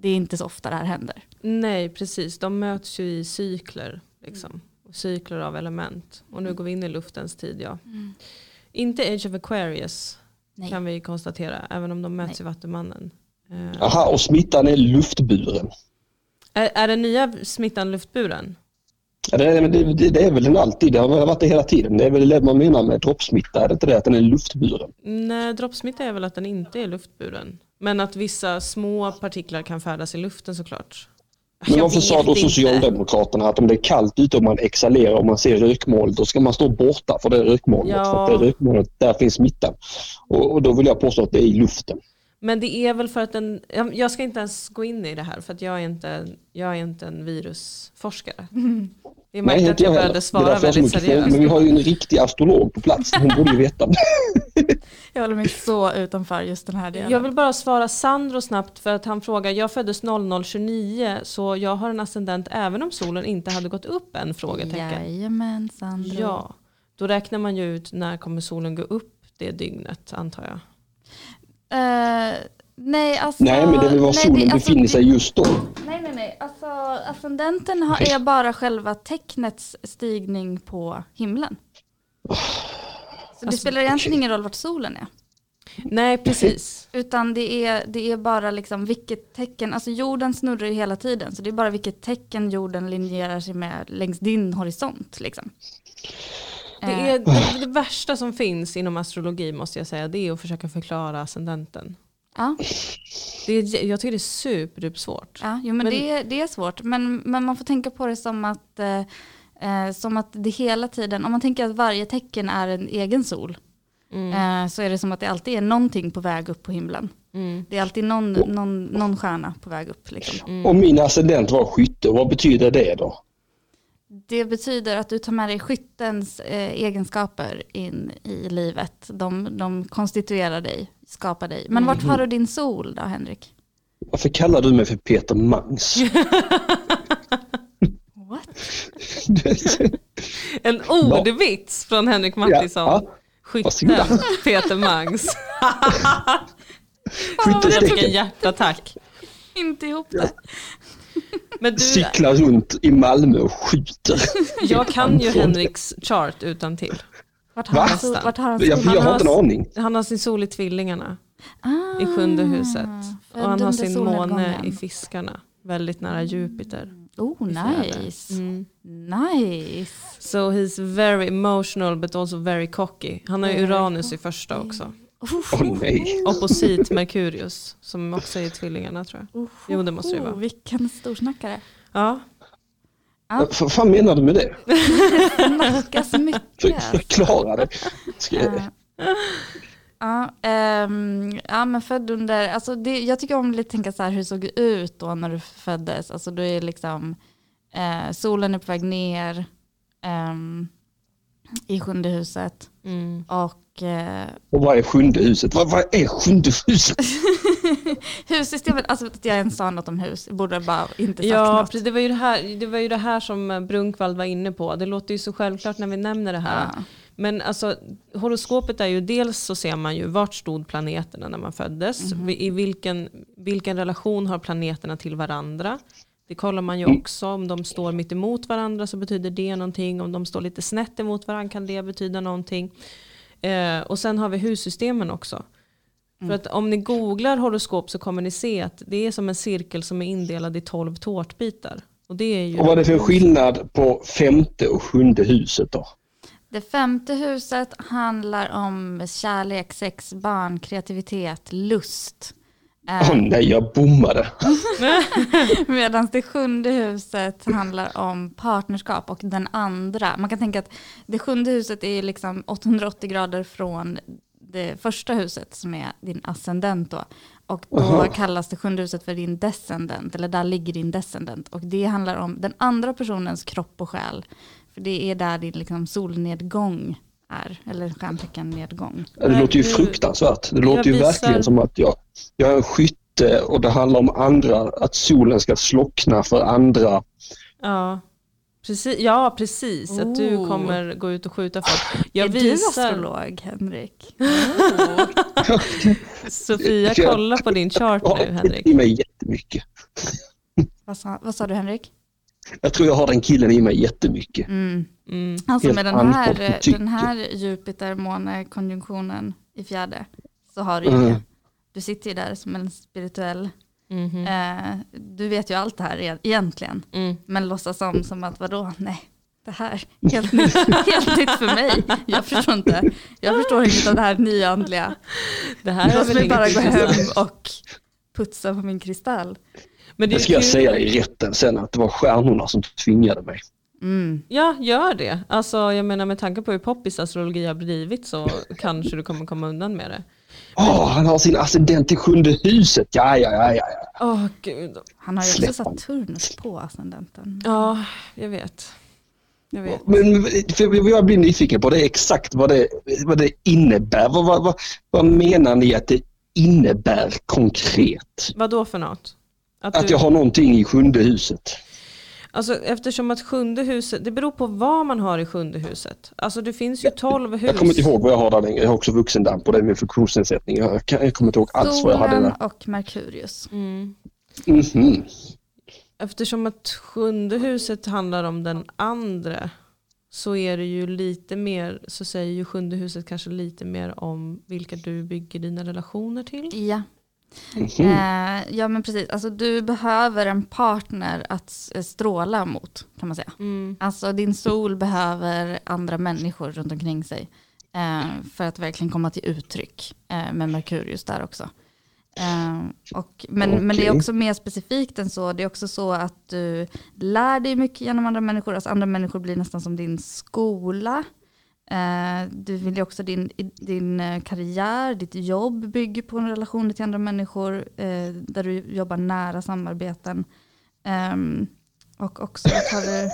det är inte så ofta det här händer. Nej, precis. De möts ju i cykler. Liksom. Och Cykler av element. Och nu går vi in i luftens tid, ja. Inte Age of Aquarius Nej. kan vi konstatera, även om de möts Nej. i Vattumannen. Eh, Aha, och smittan är luftburen. är, är den nya smittan luftburen? Ja, det, men det, det, är väl den alltid, det har varit det hela tiden. Det är väl det man menar med droppsmitta, är det inte det att den är luftburen? Nej, droppsmitta är väl att den inte är luftburen. Men att vissa små partiklar kan färdas i luften såklart. Men varför sa då. Socialdemokraterna att om det är kallt ute och man exhalerar och man ser rökmoln, då ska man stå borta för det rökmolnet. Ja. För det rökmolnet, där finns smittan. Och, och då vill jag påstå att det är i luften. Men det är väl för att den, jag ska inte ens gå in i det här för att jag är inte, jag är inte en virusforskare. Det är märkligt att jag började svara väldigt seriöst. Men vi har ju en riktig astrolog på plats. Hon borde ju veta. Jag håller mig så utanför just den här delen. Jag vill bara svara Sandro snabbt för att han frågar, jag föddes 0029 så jag har en ascendent även om solen inte hade gått upp än? Frågetecken. Jajamän, Sandro. Ja, då räknar man ju ut när kommer solen gå upp det dygnet antar jag. Eh, nej, alltså... Nej, men det är väl var nej, solen det- alltså, befinner det- sig just då. Nej, nej, nej. Alltså, ascendenten har, är bara själva tecknets stigning på himlen. Så det Alltså, spelar egentligen ingen roll vart solen är. Nej, precis. Utan det är, det är bara liksom vilket tecken, alltså jorden snurrar ju hela tiden. Så det är bara vilket tecken jorden linjerar sig med längs din horisont. Liksom. Det, Eh, är, det, det värsta som finns inom astrologi måste jag säga, det är att försöka förklara ascendenten. ja, Det är, jag tycker det är superdupersvårt. ja, jo, men, Men- det, är- det är svårt. Men, men man får tänka på det som att, eh, eh, som att det hela tiden, om man tänker att varje tecken är en egen sol. Mm. Eh, så är det som att det alltid är någonting på väg upp på himlen. Mm. Det är alltid någon, någon, någon stjärna på väg upp. Liksom. Och min ascendent var skytte. Vad betyder det då? Det betyder att du tar med dig skyttens eh, egenskaper in i livet. De, de konstituerar dig, skapar dig. Men vart har du din sol då, Henrik? Varför kallar du mig för Peter Mangs? What? En ordvits från Henrik Mattisson. Ja, ja. Skytten. Peter Mangs. Jag fick en hjärtattack. Inte ihop det. Men du, Cyklar runt i Malmö och skjuter. jag kan ju Henriks chart utan till. Vart har Va? han, vart har han Jag, jag har inte en aning. Han har sin sol i tvillingarna Ah, i sjunde huset. Och han har sin måne i fiskarna. Väldigt nära Jupiter. Oh, nice. Mm. Nice. So he's very emotional but also very cocky. Han har ju Uranus i första också. Åh nej. Opposit Merkurius som också är i tvillingarna tror jag. Jo det måste det Oh, vara. vilken storsnackare. Ja. Vad fan menar du med det? Snackas mycket. För, förklara det. Ska jag, Ja. Ja, ehm, ja men född under, alltså det, jag tycker om att tänka så här hur det såg ut då när du föddes. Alltså då är liksom eh, solen är på väg ner ehm, i sjunde huset Mm. och eh, och vad är sjunde huset? Vad, vad är sjunde huset? hussystemet, alltså att jag ens sa något om hus, borde bara inte sagt Ja, något. precis. Det var, ju det, här, det var ju det här som eh, Brunkvald var inne på. Det låter ju så självklart när vi nämner det här. Ja. Men alltså, horoskopet är ju dels så ser man ju vart stod planeterna när man föddes. I vilken, vilken relation har planeterna till varandra. Det kollar man ju också. Om de står mitt emot varandra så betyder det någonting. Om de står lite snett emot varandra kan det betyda någonting. Eh, och sen har vi hussystemen också. För att om ni googlar horoskop så kommer ni se att det är som en cirkel som är indelad i 12 tårtbitar. Och det är ju... Och vad är det för skillnad på femte och sjunde huset då? Det femte huset handlar om kärlek, sex, barn, kreativitet, lust. Åh nej, jag bommade. Medan det sjunde huset handlar om partnerskap och den andra. Man kan tänka att det sjunde huset är liksom 880 grader från det första huset som är din ascendent då. Och då Aha. kallas det sjunde huset för din descendent, eller där ligger din descendent. Och det handlar om den andra personens kropp och själ. För det är där din liksom solnedgång är, eller stjärnteckennedgång. Det låter ju du- fruktansvärt. Det låter ju visar- verkligen som att jag, jag är en skytte och det handlar om andra, att solen ska slockna för andra. Ja, precis. Ja, precis. Att du Oh. kommer gå ut och skjuta folk. Jag är du visar, astrolog, Henrik? Sofia, Jag- kolla på din chart Jag nu har Henrik. i mig jättemycket. vad, sa, vad sa du Henrik? Jag tror jag har den killen i mig jättemycket. Mm. Mm. Alltså med den här, tycke. den här Jupiter-måne-konjunktionen i fjärde så har du ju Mm. det. Du sitter ju där som en spirituell, Mhm. eh, du vet ju allt det här e- egentligen, Mm. men låtsas som, som att vadå, nej, det här är helt nytt, helt nytt för mig. Jag förstår inte, jag förstår av det här nyandliga. Det här är Låt mig bara gå hem och putsa på min kristall. Men det Det ska jag säga i rätten sen att det var stjärnorna som tvingade mig. Mm. Ja, gör det. Alltså, jag menar med tanke på hur poppis astrologi har blivit så kanske du kommer komma undan med det. Åh, han har sin ascendent i sjunde huset. Ja, ja, ja, ja. Åh gud. Han har ju också Saturnus på ascendenten. Ja, jag vet. Jag vet. Men för jag blir nyfiken på det exakt vad det, vad det innebär. Vad, vad, vad, vad menar ni att det innebär konkret? Vad då för något? Att du- jag har någonting i sjunde huset. Alltså eftersom att sjunde huset, det beror på vad man har i sjunde huset. Alltså det finns ju tolv hus. Jag kommer inte ihåg vad jag har där längre. Jag har också vuxendamp och det är min funktionsnedsättning. Jag, kan, jag kommer inte ihåg alls vad jag hade Solen där. och Merkurius. Mm. Mhm. Eftersom att sjunde huset handlar om den andra så är det ju lite mer, så säger ju sjunde huset kanske lite mer om vilka du bygger dina relationer till. Ja. Mhm. Eh, ja men precis, alltså du behöver en partner att s- stråla mot kan man säga. Mm. Alltså din sol behöver andra människor runt omkring sig. Eh, för att verkligen komma till uttryck eh, med Merkurius där också. Eh, och, men, men det är också mer specifikt än så. Det är också så att du lär dig mycket genom andra människor. Alltså andra människor blir nästan som din skola. Eh, du vill ju också din, din eh, karriär, ditt jobb bygger på en relation till andra människor eh, där du jobbar nära samarbeten. Ehm, och också, vart har du,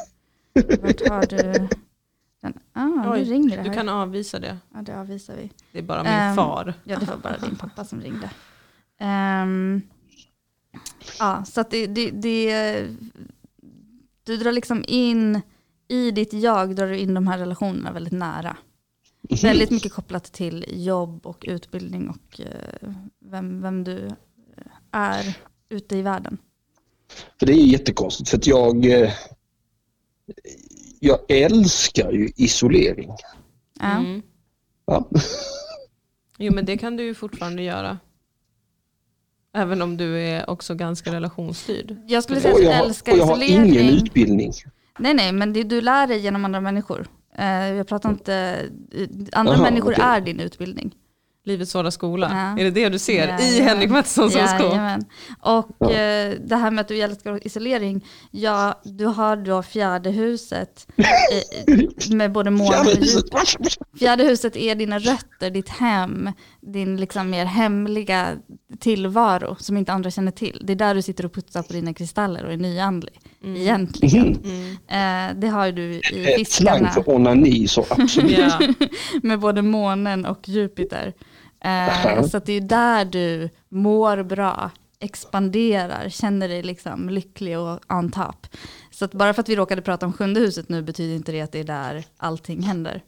vart har du den? Ah, Oj, nu ringer det Du här. kan avvisa det. Ja, det avvisar vi. Det är bara min Ehm, far. Ja, det var bara din pappa som ringde. Ehm, ja, så att det, det, det, du drar liksom in, i ditt jag drar du in de här relationerna väldigt nära. Väldigt mycket kopplat till jobb och utbildning och eh, vem, vem du är ute i världen. För det är jättekonstigt för att jag, eh, jag älskar ju isolering. Ja. Mm. Ja. Jo men det kan du ju fortfarande göra. Även om du är också ganska relationsstyrd. Jag skulle säga att du jag, har- älskar och jag har ingen isolering. utbildning. Nej, nej, men det, du lär dig genom andra människor. Eh, jag pratar inte, eh, andra Aha, människor okej. är din utbildning. Livets svåra skola. Ja. Är det det du ser i Jajamän. Henrik Mattssons horoskop? Jajamän. Och eh, det här med att du älskar isolering, ja, du har då fjärde huset eh, med både måne och Jupiter. Fjärde huset är dina rötter, ditt hem, din liksom mer hemliga tillvaro som inte andra känner till. Det är där du sitter och putsar på dina kristaller och är nyandlig, egentligen. Mm. Eh, det har ju du i Ett slang fiskarna för onani så absolut. Ja. med både månen och Jupiter. Eh, så att det är där du mår bra, expanderar, känner dig liksom lycklig och on top. Så att bara för att vi råkade prata om sjunde huset nu betyder inte det att det är där allting händer.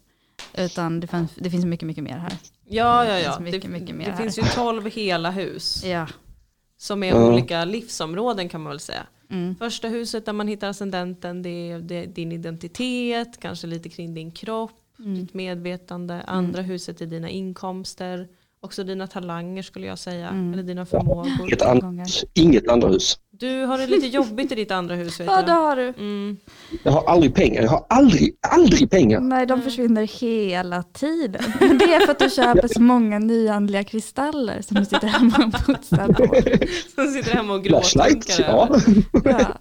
Utan det, fanns, det finns mycket, mycket mer här. Ja, ja, Det ja. finns mycket, det mycket mer det finns ju tolv hela hus Ja. som är Ja. olika livsområden kan man väl säga. Mm. Första huset där man hittar ascendenten det är, det är din identitet, kanske lite kring din kropp, Mm. ditt medvetande. Andra huset är dina inkomster också dina talanger skulle jag säga, Mm. eller dina förmågor. Inget, an, inget andra hus. Du har det lite jobbigt i ditt andra hus vet Ja, det jag. har du. Mm. Jag har aldrig pengar. Jag har aldrig, aldrig pengar. Nej, de försvinner hela tiden. Men det är för att du köper så många nyandliga kristaller som du sitter hemma och putsar på. Som sitter hemma och Flashlight, gråtrunkar ja. över. Ja.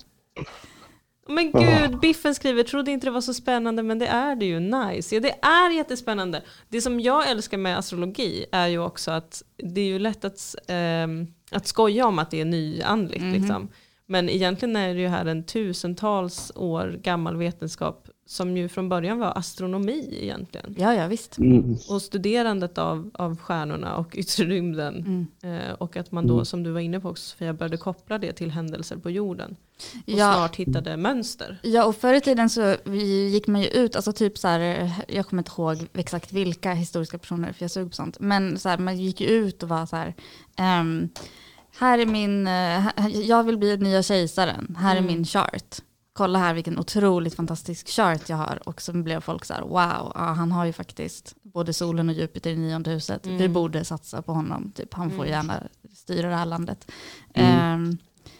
Men gud, Biffen skriver, trodde inte det var så spännande men det är det ju, nice. Ja det är jättespännande. Det som jag älskar med astrologi är ju också att det är ju lätt att, ehm, att skoja om att det är nyandligt. Liksom. Men egentligen är det ju här en tusentals år gammal vetenskap som ju från början var astronomi egentligen. ja, ja visst. Mm. Och studerandet av, av stjärnorna och yttre rymden. Eh, och att man då, som du var inne på också Sofia, började koppla det till händelser på jorden. Och Ja. snart hittade mönster. Ja, och förr i tiden så vi- gick man ju ut, alltså typ så här, jag kommer inte ihåg exakt vilka historiska personer, för jag såg på sånt, men så här, man gick ju ut och var så här, ehm, här är min, eh, jag vill bli nya kejsaren, här är min chart. Kolla här vilken otroligt fantastisk chart jag har. Och så blev folk så här, wow, ja, han har ju faktiskt både solen och Jupiter i nionde huset. Vi borde satsa på honom, typ. han får gärna styra det här landet. Ehm,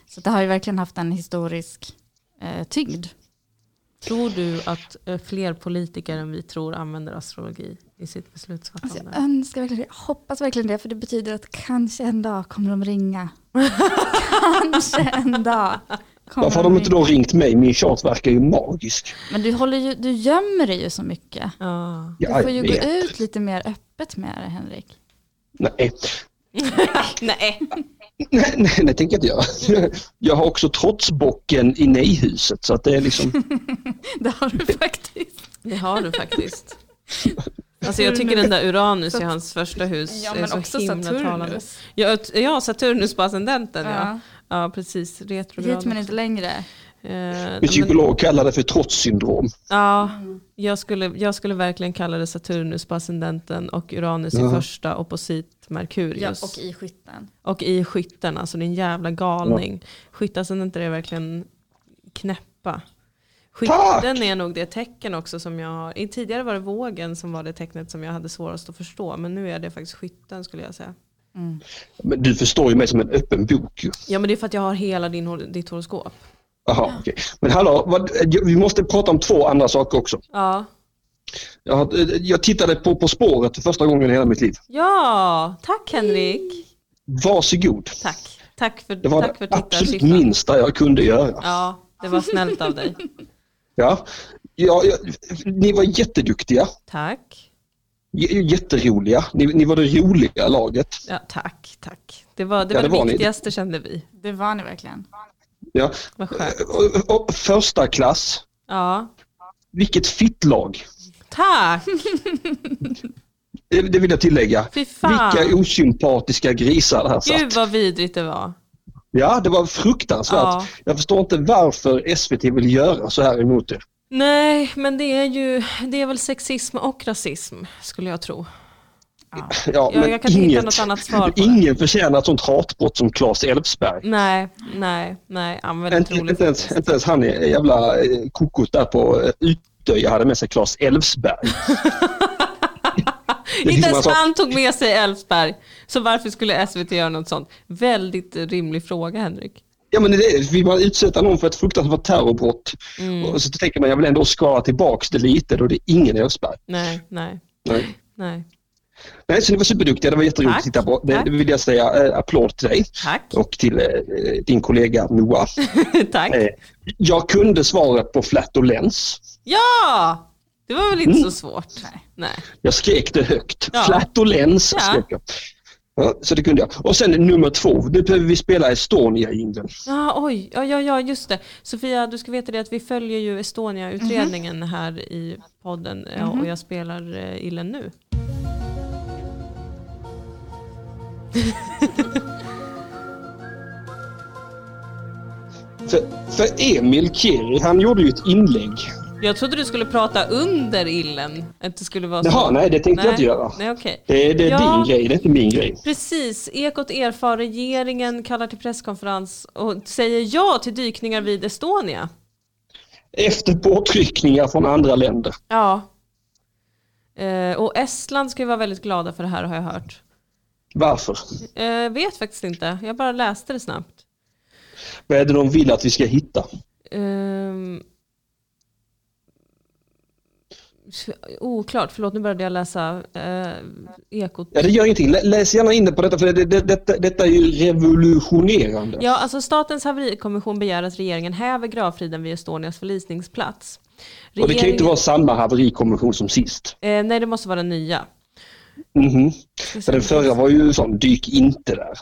så det har ju verkligen haft en historisk eh, tyngd. Tror du att eh, fler politiker än vi tror använder astrologi i sitt Alltså beslutsfattande? jag önskar verkligen. Jag hoppas verkligen det, för det betyder att kanske en dag kommer de ringa. kanske en dag Varför har de inte då ringt mig? Min chart verkar ju magisk. Men du, håller ju, du gömmer dig ju så mycket. Ja. Du Ja, får ju gå ut lite mer öppet med det, Henrik. Nej. Nej. Nej, nej, det tänker jag inte göra. Jag har också trotsbocken i nej-huset så att det är liksom... Det har du faktiskt. Det har du faktiskt. Alltså jag tycker den där Uranus i hans första hus är så himla talande. Ja, ja, Saturnus på ascendenten ja. Ja. Ja, precis. Retrograd. Hit men inte längre. Eh, men, psykolog kallar det för trotssyndrom. ja, jag skulle, jag skulle verkligen kalla det Saturnus på ascendenten och Uranus i Ja. första opposit Ja, Merkurius. och i skytten. Och i skytten, alltså en jävla galning. Skyttascendenter är verkligen knäppa. Skytten är nog det tecken också som jag har, i tidigare var det vågen som var det tecknet som jag hade svårast att förstå, men nu är det faktiskt skytten skulle jag säga. Men du förstår ju mig som en öppen bok ju. Ja men det är för att jag har hela din, ditt horoskop. Jaha, okej. Men hallå, vad, vi måste prata om två andra saker också. Ja. Jag, jag tittade på På spåret för första gången i hela mitt liv. Ja, tack Henrik. Varsågod. Tack. Tack för, Det var tack för det absolut minsta jag kunde göra. Ja, det var snällt av dig. Ja. Ja, ja, ni var jätteduktiga, Tack. J- jätteroliga. Ni, ni var det roliga laget. Ja, tack, tack. Det var det, Ja, var det det var ni. viktigaste kände vi. Det var ni verkligen. Ja. Vad skönt. Och, och, första klass, Ja. vilket fittlag. Tack! Det, det vill jag tillägga. Vilka osympatiska grisar det här Gud satt. vad vidrigt det var. Ja, det var fruktansvärt. Ja. Jag förstår inte varför SVT vill göra så här emot er. Nej, men det är ju det är väl sexism och rasism skulle jag tro. Ja, Jag, men jag kan inte hitta något annat svar på det. Ingen förtjänar ett sånt hatbrott som Claes Elfsberg. Nej, nej, nej. Han Inte, inte, ens, inte ens han är jävla eh, kokot där på eh, Utöja hade med sig Claes Elfsberg. Det är Inte ens han tog med sig Elfsberg. Så varför skulle SVT göra något sånt? Väldigt rimlig fråga Henrik. Ja men det är, vill man utsätta någon för ett fruktansvärt terrorbrott Mm. och så tänker man jag vill ändå skala tillbaks det lite då det är ingen Elfsberg. Nej, nej, Nej. nej. Nej, så ni var superduktiga, det var jätteroligt att titta på. Det, det vill jag säga, eh, applåd till dig Tack, och till eh, din kollega Moa. tack. Eh, jag kunde svaret på flatulens. Ja! Det var väl inte Mm. så svårt? Nej. Nej. Jag skrek det högt. Ja. Flatulens Ja. skrek jag. Ja, så det kunde jag. Och sen nummer två, nu behöver vi spela Estonia-jingeln. Ja, oj, ja, ja, ja, just det. Sofia, du ska veta det att vi följer ju Estonia-utredningen här i podden ja, och jag spelar eh, illen nu. För, för Emil Kiri, han gjorde ju ett inlägg. Jag trodde du skulle prata under illen. Att det skulle vara så. Jaha, nej det tänkte jag inte göra. Nej, okej. Det, det är Ja. din grej, det är inte min grej. Precis, Ekot erfar regeringen kallar till presskonferens och säger ja till dykningar vid Estonia. Efter påtryckningar från andra länder. Ja. Eh, och Estland ska ju vara väldigt glada för det här har jag hört. Varför? Eh, vet faktiskt inte, jag bara läste det snabbt. Vad är det de vill att vi ska hitta? Ehm, oklart, förlåt nu började jag läsa eh, Ekot. Ja, det gör ingenting. Lä- Läs gärna in det på detta för det, det, detta, detta är ju revolutionerande. Ja, alltså Statens haverikommission begär att regeringen häver gravfriden vid Estonias förlisningsplats. Och det kan ju inte Regeringen- vara samma haverikommission som sist. eh, nej, det måste vara den nya. Ska För den förra var ju sån, dyk inte där.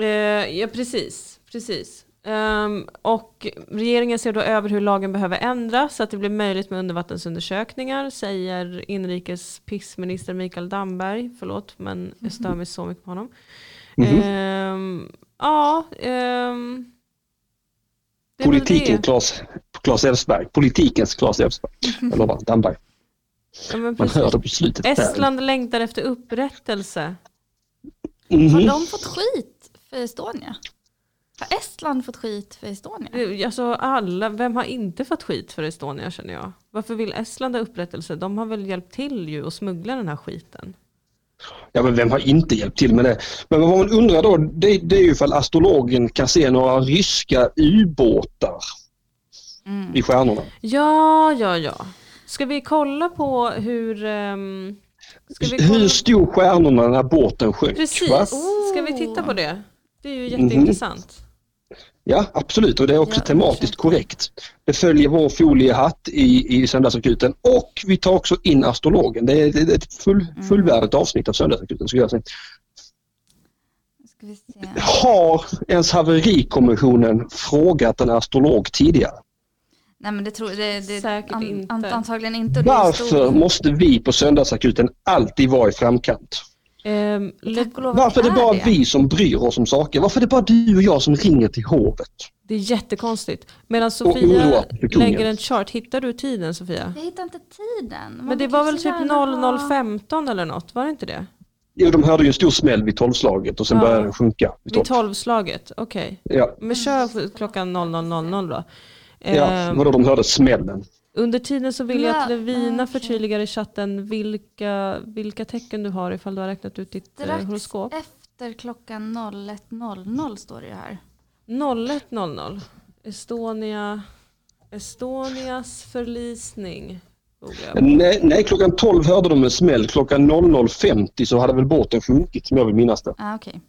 Eh, ja, precis. precis. Ehm, och regeringen ser då över hur lagen behöver ändras så att det blir möjligt med undervattensundersökningar, säger inrikes pissminister Mikael Damberg. Förlåt, men jag stör mig så mycket på honom. Mhm. Ehm, ja, väl Politiken. Claes, Claes Elfsberg. Politikens Claes Elfsberg. Jag lovar, Damberg. Ja, men Man precis. hör det på slutet. där. Estland längtar efter upprättelse. Mhm. Har de fått skit för Estonia? Har Estland fått skit för Estonia? Det- Alltså alla, vem har inte fått skit för Estonia känner jag? Varför vill Estland ha upprättelse? De har väl hjälpt till ju att smuggla den här skiten. Ja, men vem har inte hjälpt till med det? Men vad man undrar då, det, det är ju ifall astrologen kan se några ryska ubåtar Mm. i stjärnorna. Ja, ja, ja. Ska vi kolla på hur... ska vi Hur kolla... stod stjärnorna när båten sjönk? Precis, va? ska vi titta på det? Det är ju jätteintressant. Ja, absolut. Och det är också Ja, tematiskt försök. korrekt. Det följer vår foliehatt i, i Söndagsakuten och vi tar också in astrologen. Det är, det är ett full, Mm. fullvärdigt avsnitt av Söndagsakuten. Skulle jag säga. Ska vi se. Har ens haverikommissionen frågat en astrolog tidigare? Nej men det tror det, det Säkert inte. An, antagligen inte. och det är Varför stor- måste vi på Söndagsakuten alltid vara i framkant? Ehm, lov Varför är det bara det. vi som bryr oss om saker? Varför är det bara du och jag som ringer till hovet? det är jättekonstigt. Medan Sofia lägger en chart, hittar du tiden Sofia? Jag hittar inte tiden. Man Men det var väl typ gärna ha- 0015 eller något, var det inte det? Jo, de hörde ju en stor smäll vid tolvslaget och sen Ja. började den sjunka. vid Vid topp. 12-slaget, okej. Ja, Men kör klockan 00.00 då. ja. Ehm, vadå de hörde smällen? Under tiden så vill jag att Ja, Levina okej. förtydligar i chatten vilka, vilka tecken du har ifall du har räknat ut ditt eh, Strax horoskop. efter klockan 01.00 står det ju här. 01.00. Estonia, Estonias förlisning. på. Nej, nej, klockan 12 hörde de en smäll. Klockan 00.50 så hade väl båten sjunkit som jag vill minnas det. Ah, Okej.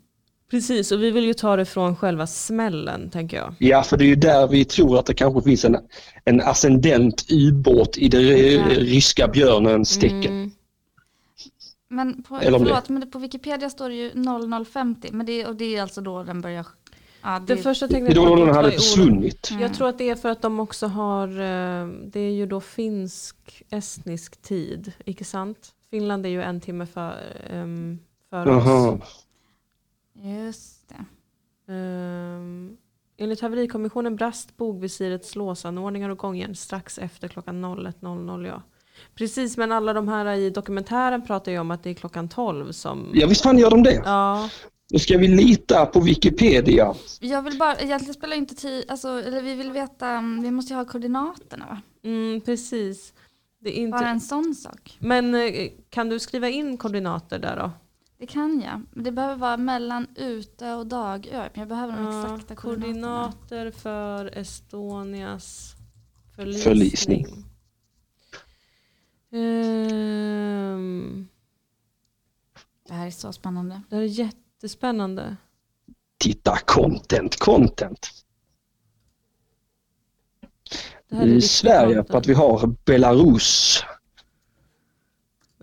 Precis, och vi vill ju ta det från själva smällen tänker jag. Ja, för det är ju där vi tror att det kanske finns en, en ascendent ubåt i den ryska björnens tecken. Mm. Men på, Eller det- förlåt, men på Wikipedia står det ju 0050. Men det, och det är alltså då den börjar... Ja, det, Det första Det är tecknet då på den var hade i oro. försvunnit. Mm. Jag tror att det är för att de också har, eh, det är ju då finsk estnisk tid, icke sant? Finland är ju en timme för, um, Jaha. oss. Just det. Um, enligt haverikommissionen brast bogvisirets låsanordningar och gångjärn strax efter klockan 01.00 ja. Precis, men alla de här i dokumentären pratar ju om att det är klockan 12 som... Ja, visst fan gör de det. Ja, Nu ska vi lita på Wikipedia. Jag vill bara, egentligen spelar inte tid, alltså, eller vi vill veta, mm, vi måste ju ha koordinaterna va? mm, precis. Det är Bara inte... en sån sak. Men eh, kan du skriva in koordinater där då? Det kan jag. Men Det behöver vara mellan ute och dagö. Men jag behöver de Ja, exakta koordinater för Estonias förlisning. Förlisning. Ehm, Det här är så spännande. det här är jättespännande. Titta, content, content. Det här är Sverige content. på att vi har Belarus.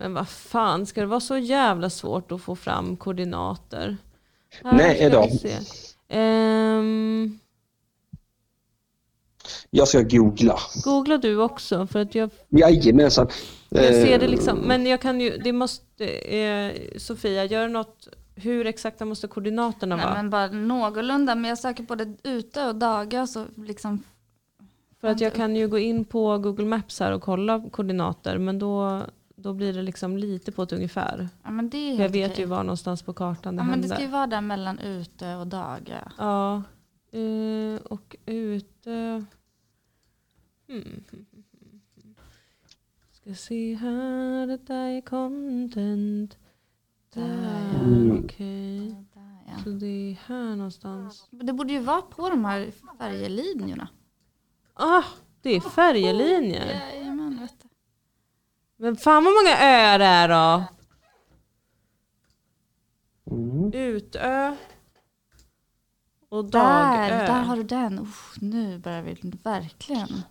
Men vad fan, ska det vara så jävla svårt att få fram koordinater? Här Nej, se. Ehm, Jag ska googla. googla du också för att jag Jajamensan. Jag ser det Eh, liksom, men jag kan ju, det måste, eh, Sofia, gör något, hur exakta måste koordinaterna Nej, vara? men bara någorlunda. Men jag söker både ute och dagö så liksom. För att jag kan ju gå in på Google Maps här och kolla koordinater, men då, då blir det liksom lite på ett ungefär. Ja men det är jag vet okej. ju var någonstans på kartan det Ja men händer. det ska ju vara där mellan ute och dagö. Ja, eh, och ute... Hmm. Ska se här, detta är content. Där, Mm. okej. Där, ja. Så det är här någonstans. Det borde ju vara på de här färjelinjerna. Ah, det är färjelinjer. Jajamän, vet. Men fan vad många öar det är då. Mm. Utö. Och Dagö. Där, där har du den. Uff, nu börjar vi verkligen.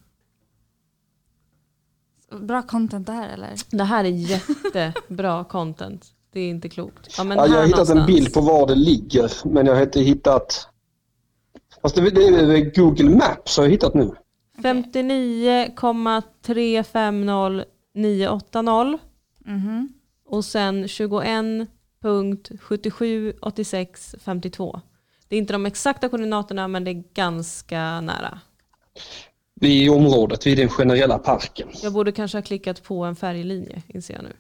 Bra content där eller? Det här är jättebra content. Det är inte klokt. Ja, men Ja, jag här har hittat en någonstans. bild på var det ligger men jag har inte hittat... Fast det, det är Google Maps har jag hittat nu. 59,350980 Mhm. och sen 21.778652. Det är inte de exakta koordinaterna men det är ganska nära. Vi är i området, vid den generella parken. Jag borde kanske ha klickat på en färglinje inser jag nu.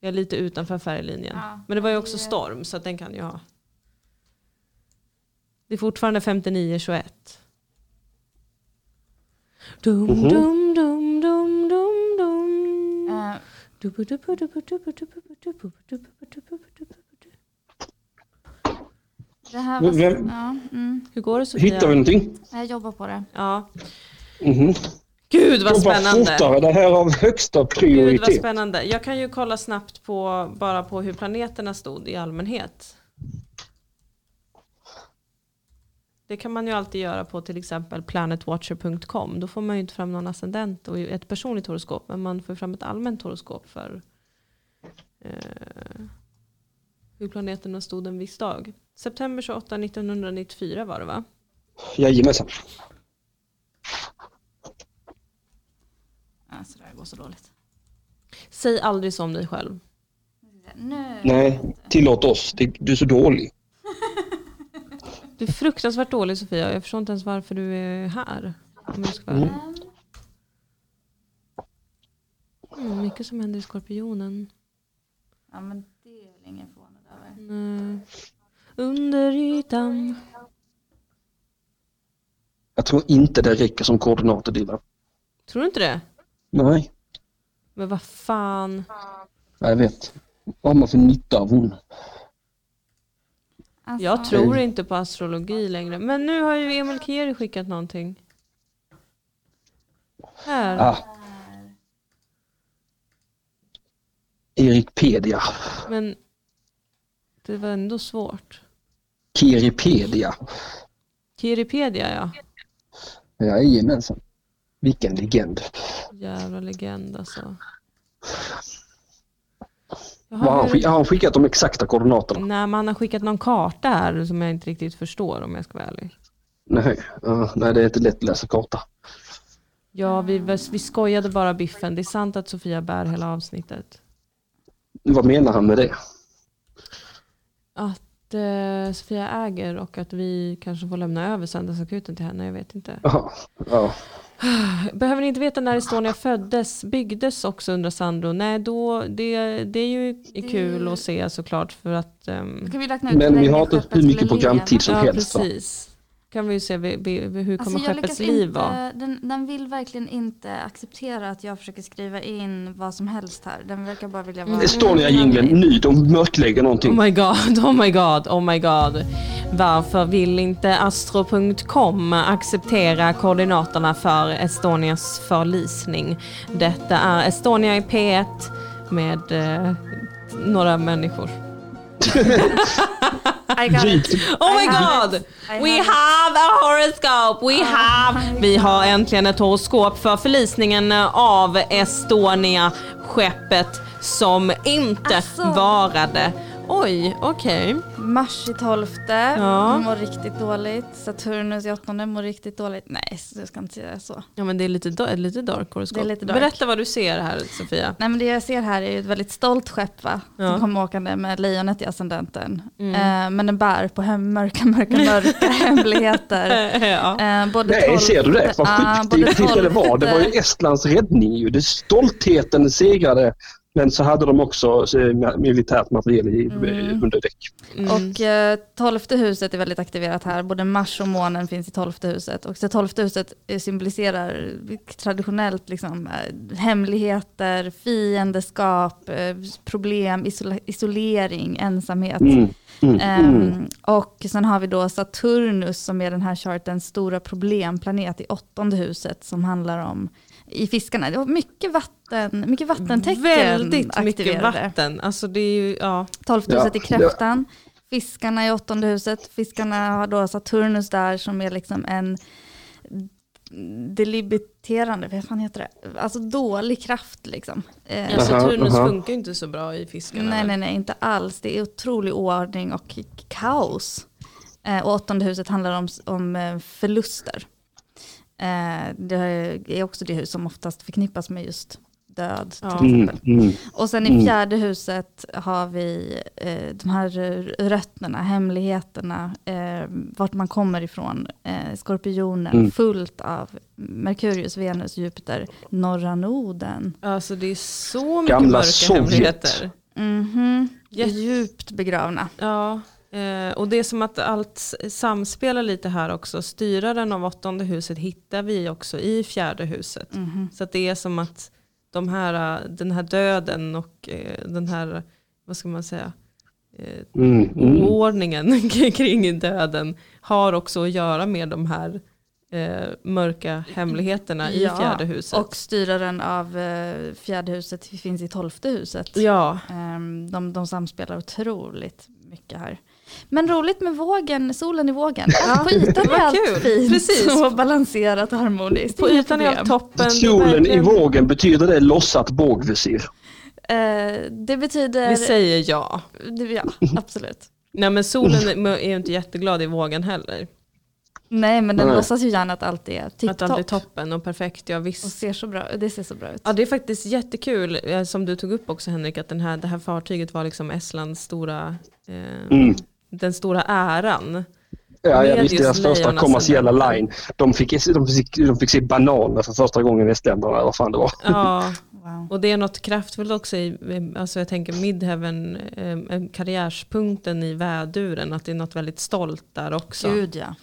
Jag är lite utanför färglinjen. Ja, Men det var ju också storm så att den kan ju ha. Det är fortfarande 5921. Dum, Mhm. dum, dum, dum, det här var... Vem- Ja, mm. Hur går det Sofia? Hittar vi någonting? Jag jobbar på det. Ja. Mhm. Gud vad spännande. fortare, det här har högsta Gud vad prioritet. spännande. Jag kan ju kolla snabbt på, bara på hur planeterna stod i allmänhet. Det kan man ju alltid göra på till exempel planetwatcher.com. Då får man ju inte fram någon ascendent och ett personligt horoskop. Men man får fram ett allmänt horoskop för eh, hur planeterna stod en viss dag. September 28 1994 var det va? Jajamensan. Alltså det här går så dåligt. Säg aldrig så om dig själv. Nu. Nej, tillåt oss. Du är så dålig. Du är fruktansvärt dålig Sofia. Jag förstår inte ens varför du är här. Om jag ska vara ärlig. Mm, mycket som händer i Skorpionen. Ja men det är väl ingen förvånad över. Nej. Under ytan. Jag tror inte det räcker som koordinater, Dilan. Tror du inte det? Nej, Men vad fan. jag vet. Vad har man för nytta av hon? Alltså, Jag tror inte på astrologi längre. Men nu har ju Emil Keri skickat någonting. Här. Ah. Erikpedia. Men det var ändå svårt. Keripedia. Kiripedia ja. Jajamensan. Vilken legend. Jävla legend alltså. Jag Vad har, han, skick- har han skickat de exakta koordinaterna? Nej, man har skickat någon karta här som jag inte riktigt förstår om jag ska vara ärlig. Nej, ja, nej, det är inte lätt att läsa karta. Ja, vi, vi skojade bara biffen. Det är sant att Sofia bär hela avsnittet. Vad menar han med det? Att eh, Sofia äger och att vi kanske får lämna över söndagsakuten till henne, jag vet inte. Jaha, ja. Behöver ni inte veta när Estonia föddes, byggdes också undrar Sandro? Nej, då, det, det är ju kul att se såklart för att Kan vi räkna ut Men vi har inte hur mycket programtid som ja, helst. Precis. Kan vi ju se vi, vi, hur kommer Alltså skeppets liv inte, vara. den, den vill verkligen inte acceptera att jag försöker skriva in vad som helst här. Den verkar bara vilja vara... Estonia-jingeln, ny, de mörklägger någonting. Oh my god, oh my god, oh my god. Varför vill inte astro.com acceptera koordinaterna för Estonias förlisning? Detta är Estonia i P1 med eh, några människor. I got it. Oh my god! We have a horoscope! We have... Vi har äntligen ett horoskop för förlisningen av Estonia, skeppet som inte Asså. varade. Oj, okej. Mars i tolfte Ja. mår riktigt dåligt. Saturnus i åttonde mår riktigt dåligt. Nej, jag ska inte säga så. Ja men det är lite, lite dark horoskop. Det är lite dark. Berätta vad du ser här Sofia. Nej men det jag ser här är ju ett väldigt stolt skepp va? Ja. Som kommer åkande med lejonet i ascendenten. Mm. Eh, men den bär på hem, mörka, mörka, mörka hemligheter. ja. Eh, både Nej, ser du det? Vad sjukt både det, det var. Det var ju Estlands räddning ju. Det, stoltheten segrade Men så hade de också eh, militärt materiel i, Mm. under däck. Mm. Och eh, tolfte huset är väldigt aktiverat här. Både Mars och månen finns i tolfte huset. Och det tolfte huset eh, symboliserar traditionellt liksom, eh, hemligheter, fiendeskap, problem, isola- isolering, ensamhet. Mm. Mm. och sen har vi då Saturnus som är den här chartens stora problemplanet i åttonde huset som handlar om i fiskarna. Det var mycket vatten, mycket vattentecken Väldigt mycket aktiverade. vatten. Alltså det är ju, ja. Tolfte Ja, huset i kräftan. Fiskarna i åttonde huset. Fiskarna har då Saturnus där som är liksom en delimiterande, vad fan heter det? Alltså dålig kraft liksom. Eh, Ja, Aha, Saturnus aha. funkar ju inte så bra i fiskarna. nej, nej, nej, inte alls. Det är otrolig oordning och kaos. Eh, och åttonde huset handlar om, om eh, förluster. Eh, det är också det hus som oftast förknippas med just död. Ja. Till Mm. exempel. Mm. Och sen i Mm. fjärde huset har vi eh, de här rötterna, hemligheterna, eh, vart man kommer ifrån, eh, skorpionen, Mm. fullt av Merkurius, Venus, Jupiter, norra noden. Alltså det är så mycket Gamla mörka Sovjet. hemligheter. Mhm. Jätte- Djupt begravna. Ja, eh, och det är som att allt samspelar lite här också. Styraren av åttonde huset hittar vi också i fjärde huset. Mhm. Så att det är som att de här, eh, den här döden och eh, den här, vad ska man säga, eh, Mm. Mm. oordningen kring döden har också att göra med de här eh, mörka hemligheterna i Ja, fjärde huset. Och styraren av eh, fjärde huset finns i tolfte huset. ja, Ehm, de, de samspelar otroligt mycket här. Men roligt med vågen, solen i vågen. På ytan är allt kul. fint Precis. och balanserat och harmoniskt. på ytan är allt toppen. Solen i vågen, betyder det lossat bågvisir? Eh, det betyder... Vi säger ja. det, ja, absolut. Nej men solen är är ju inte jätteglad i vågen heller. Nej, men den Nej. låtsas ju gärna att allt är Att allt tipptopp. toppen och perfekt, ja Och visst. ser så bra, det ser så bra ut. Ja det är faktiskt jättekul, eh, som du tog upp också Henrik, att den här, det här fartyget var liksom Estlands stora, eh, Mm. Den stora äran. Ja, ja visst, deras första kommersiella line. De fick, de, fick, de fick se bananer för första gången i estländerna, eller vad fan det var. Ja, Wow. och det är något kraftfullt också i, alltså jag tänker Midheaven, eh, karriärspunkten i väduren, att det är något väldigt stolt där också. Gud ja,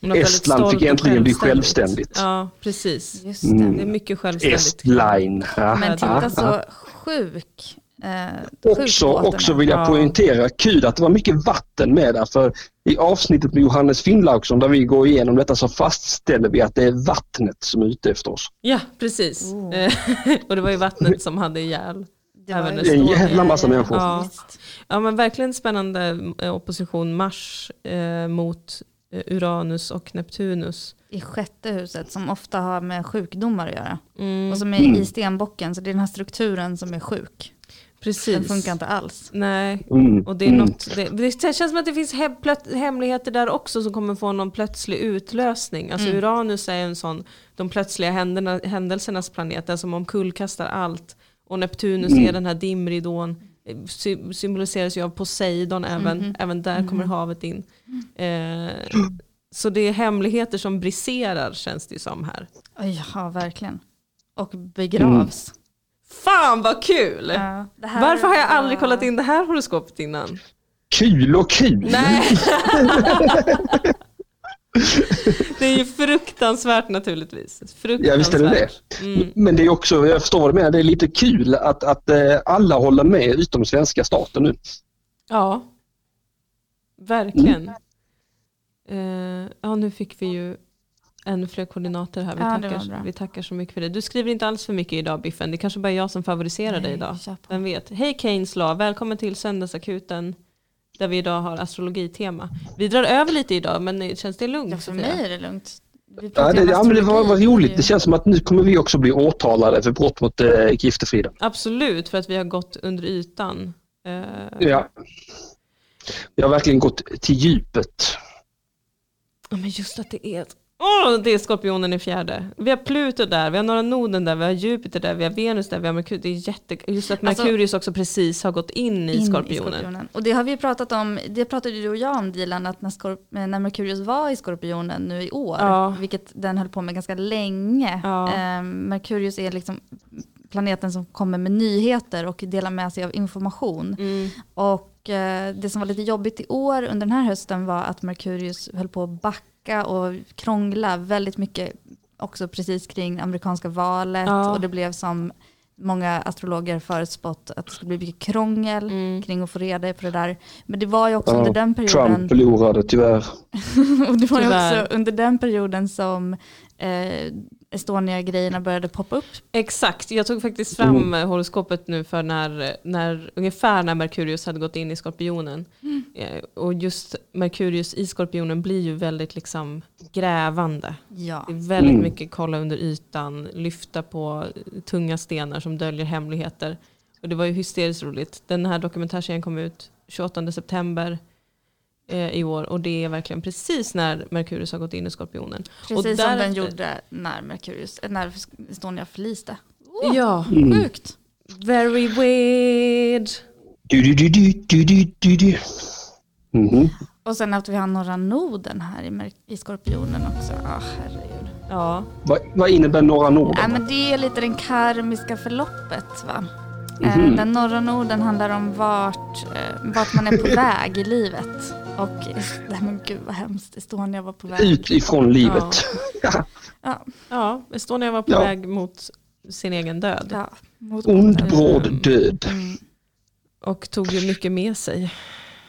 Något Estland fick äntligen bli självständigt. Ja, precis. just det. Mm. Det är mycket självständigt. Estline. Ja, Men titta så sjuk. Eh, Också, också vill jag Ja. poängtera, kul att det var mycket vatten med där. För i avsnittet med Johannes Finnlaugsson där vi går igenom detta så fastställer vi att det är vattnet som är ute efter oss. Ja, precis. Oh. Eh, och det var ju vattnet som hade ihjäl. Det var Även är en jävla massa människor. Ja. Ja men verkligen spännande eh, opposition Mars eh, mot eh, Uranus och Neptunus. I sjätte huset som ofta har med sjukdomar att göra. Mm, Och som är Mm. i stenbocken, så det är den här strukturen som är sjuk. Precis. Den funkar inte alls. Nej, Mm. och det är mm. något, det, det känns som att det finns he, plöt, hemligheter där också som kommer få någon plötslig utlösning. Alltså Mm. Uranus är en sån, de plötsliga händerna, händelsernas planet, den som omkullkastar allt. Och Neptunus Mm. är den här dimridån, eh, sy symboliseras ju av Poseidon även, Mhm. även där kommer havet in. Eh, så det är hemligheter som briserar känns det ju som här. Ja, verkligen. Och begravs. Fan vad kul! Ja, Varför har jag aldrig kollat in det här horoskopet innan? Kul och kul! Nej! det är ju fruktansvärt naturligtvis. Fruktansvärt. Ja, visst är det det. Mm. Men det är också, jag förstår vad du menar, det är lite kul att, att eh, alla håller med utom svenska staten nu. Ja, verkligen. Eh, ja, nu fick vi ju ännu fler koordinater här. Vi, Ja, tackar, vi tackar så mycket för det. Du skriver inte alls för mycket idag Biffen. Det är kanske bara jag som favoriserar dig Nej, idag. kör på. Vem vet. Hej Keynes Law, välkommen till Söndagsakuten. Där vi idag har astrologitema. Vi drar över lite idag men känns det lugnt? Ja, för Sofia? mig är det lugnt. Vi Ja, pratar det, ja, men det var, var roligt. Det känns som att nu kommer vi också bli åtalade för brott mot eh, Giftefrida. Absolut, för att vi har gått under ytan. Eh, Ja. Vi har verkligen gått till djupet. Ja, men just att det är ett Åh, det är skorpionen i fjärde. Vi har Pluto där, vi har Norra Noden där, vi har Jupiter där, vi har Venus där, vi har Merkurius. Det är jätte... Just att Alltså- Merkurius också precis har gått in i in skorpionen. Och det har vi pratat om, det pratade du och jag om Dilan, att när, skorp- när Merkurius var i skorpionen nu i år, Ja. vilket den höll på med ganska länge. Ja. Eh, Merkurius är liksom planeten som kommer med nyheter och delar med sig av information. Mm. Och eh, det som var lite jobbigt i år under den här hösten var att Merkurius höll på att backa och krångla väldigt mycket också precis kring amerikanska valet Ja. och det blev som många astrologer förutspått att det skulle bli mycket krångel Mm. kring att få reda på det där. Men det var ju också Ja, under den perioden Trump förlorade tyvärr. och det var ju också under den perioden som eh, Estonia-grejerna började poppa upp. Exakt, jag tog faktiskt fram mm. horoskopet nu för när, när, ungefär när Merkurius hade gått in i skorpionen. Eh, Och just Merkurius i skorpionen blir ju väldigt liksom grävande. Ja. Det är väldigt Mm. mycket kolla under ytan, lyfta på tunga stenar som döljer hemligheter. Och det var ju hysteriskt roligt. Den här dokumentärserien kom ut 28 september eh, i år och det är verkligen precis när Merkurius har gått in i skorpionen. Precis Och som den därefter- gjorde när Merkurius, eh, när Estonia förliste. Ja, Mm. Sjukt. very weird. Du, du, du, du, du, du, du, du. Mhm. Och sen att vi har norra noden här i, Mer- i skorpionen också. Ah, herregud. Ja, Vad, vad innebär norra Norden? Nej, men det är lite det karmiska förloppet. Va? Eh, Den norra noden handlar om vart, vart man är på väg i livet. Och nej, men gud vad hemskt, Estonia var på väg. Ut ifrån livet. Ja, ja, Estonia var på Ja. väg mot sin egen död. ja, mot Ond, Mm. bråd död. Mm. Och tog ju mycket med sig.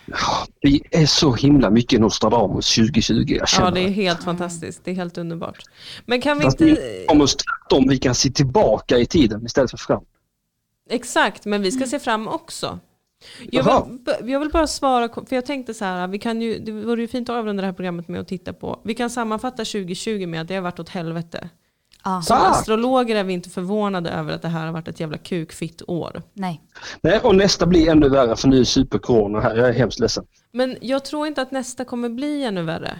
Ja, Vi är så himla mycket Nostradamus 2020. Jag känner Ja, det är helt fantastiskt. Det är helt underbart. Men kan vi inte... tvärtom. Vi kan se tillbaka i tiden istället för fram. Exakt, men vi ska se fram också. Jag vill, jag vill bara svara, för jag tänkte så här, vi kan ju, det vore ju fint att avrunda det här programmet med att titta på, vi kan sammanfatta 2020 med att det har varit åt helvete. Ja, Som astrologer är vi inte förvånade över att det här har varit ett jävla kukfitt år. nej. Nej, och nästa blir ännu värre för nu är supercorona här. Jag är hemskt ledsen. Men jag tror inte att nästa kommer bli ännu värre.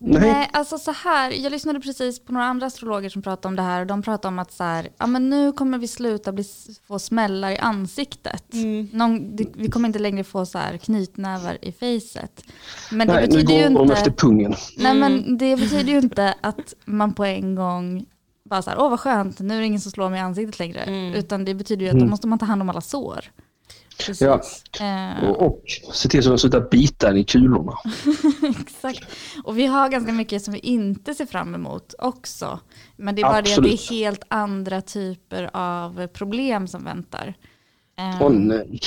Nej. Nej, alltså så här, jag lyssnade precis på några andra astrologer som pratade om det här och de pratade om att så här, ja men nu kommer vi sluta bli, få smällar i ansiktet. Mm. Någon, vi kommer inte längre få så här knytnävar i facet. Men det Nej, nu betyder ju går de efter inte, pungen. nej Mm. men det betyder ju inte att man på en gång bara så här, åh vad skönt, nu är det ingen som slår mig i ansiktet längre. Mm. Utan det betyder ju att då Mm. måste man ta hand om alla sår. Precis. Ja. Eh, Och, och se till så att de slutar bita i kulorna. Exakt. Och vi har ganska mycket som vi inte ser fram emot också. Men det är bara det Absolut. att det är helt andra typer av problem som väntar. Eh, Åh nej.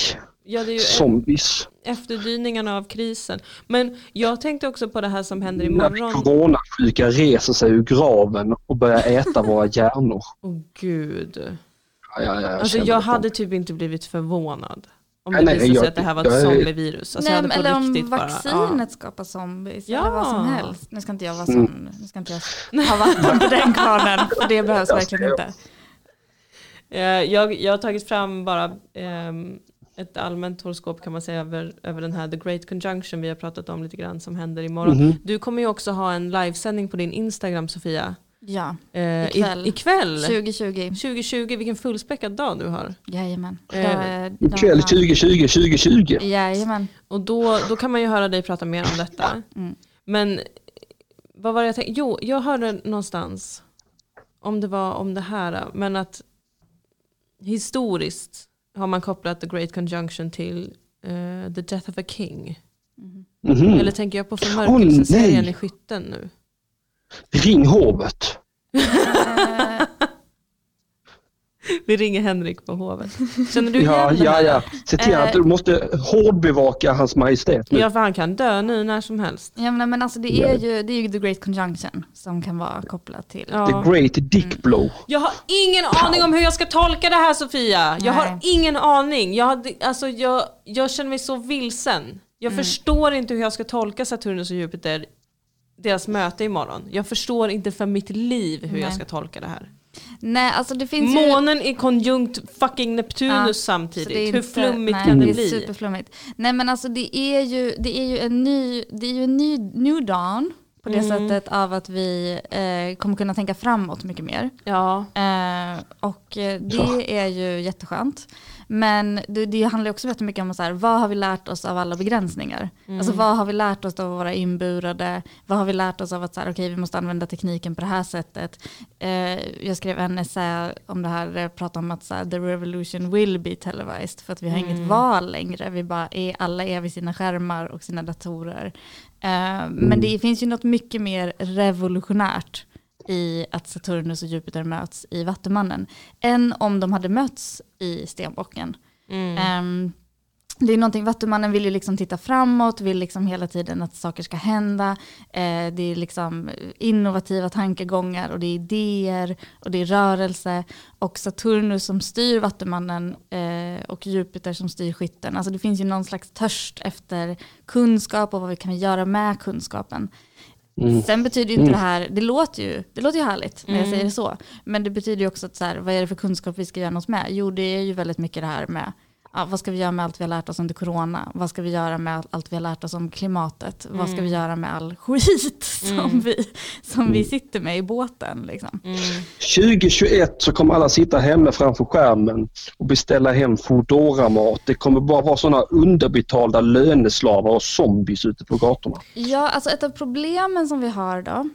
Ja, det är ju Zombies. efterdyningarna av krisen. Men jag tänkte också på det här som händer När imorgon. coronasjuka reser sig ur graven och börjar äta våra hjärnor. Åh gud. Ja, ja, ja, Alltså jag det. hade typ inte blivit förvånad. Om det Nej, visade sig jag- att det här var ett jag zombievirus. Alltså jag Nej, eller om riktigt bara, vaccinet skapar zombies Ja. eller vad som helst. Nu ska inte jag vara Mm. sån, nu ska inte jag ha vatten på den kvarnen, för det behövs Jag verkligen inte. Eh, jag, jag har tagit fram bara ehm, ett allmänt horoskop kan man säga över, över den här The Great Conjunction vi har pratat om lite grann som händer imorgon. Mhm. Du kommer ju också ha en livesändning på din Instagram Sofia. Ja, Eh, Ikväll. I, ikväll. 2020. 2020, vilken fullspäckad dag du har. Jajamän. Eh, Ikväll 2020, 2020. Jajamän. Och då, då kan man ju höra dig prata mer om detta. Mm. Men vad var det jag tänkte? Jo, jag hörde någonstans, om det var om det här, men att historiskt har man kopplat the great conjunction till eh, the death of a king. Mhm. Eller tänker jag på förmörkelseserien nej. i skytten nu? Ring hovet. Eh, Vi ringer Henrik på hovet. Känner du igen Ja, det ja, ja. Se till att du måste hårdbevaka hans majestät nu. Ja, för han kan dö nu när som helst. Ja, men, men alltså det är, ju, det är ju the great conjunction som kan vara kopplat till. Ja. The great dick blow. Jag har ingen aning om hur jag ska tolka det här Sofia. Jag har Nej. ingen aning. Jag, alltså, jag, jag känner mig så vilsen. Jag förstår inte hur jag ska tolka Saturnus och Jupiter, deras möte imorgon. Jag förstår inte för mitt liv hur jag Nej. ska tolka det här. Nej, alltså det finns ju... Månen är konjunkt fucking Neptunus Ja, samtidigt. Det är hur inte- flummigt nej, kan det är bli? Superflummigt. Nej men alltså det är ju, det är ju en ny, det är ju en ny new dawn på det Mm. sättet av att vi eh, kommer kunna tänka framåt mycket mer. Ja. Eh, och eh, det är ju jätteskönt. Men det, det handlar också väldigt mycket om så här, vad har vi lärt oss av alla begränsningar? Alltså vad har vi lärt oss av vara inburade? Vad har vi lärt oss av att så här, okay, vi måste använda tekniken på det här sättet? Eh, jag skrev en essä om det här, jag pratade om att så här, the revolution will be televised, för att vi har inget val längre. Vi bara är, alla är vid sina skärmar och sina datorer. Eh, Men det finns ju något mycket mer revolutionärt i att Saturnus och Jupiter möts i Vattumannen än om de hade mötts i Stenbocken. Ehm, det är någonting, Vattumannen vill ju liksom titta framåt, vill liksom hela tiden att saker ska hända. Eh, det är liksom innovativa tankegångar och det är idéer och det är rörelse. Och Saturnus som styr Vattumannen eh, och Jupiter som styr skytten. Alltså det finns ju någon slags törst efter kunskap och vad vi kan göra med kunskapen. Sen betyder ju inte det här, det låter ju, det låter ju härligt när jag säger det så. Men det betyder ju också att så här, vad är det för kunskap vi ska göra något med? Jo det är ju väldigt mycket det här med ja, vad ska vi göra med allt vi har lärt oss under corona? Vad ska vi göra med allt vi har lärt oss om klimatet? Vad ska vi göra med all skit som, vi, som vi sitter med i båten? Liksom? 2021 så kommer alla sitta hemma framför skärmen och beställa hem Foodora-mat. Det kommer bara vara sådana underbetalda löneslavar och zombies ute på gatorna. Ja, alltså ett av problemen som vi har då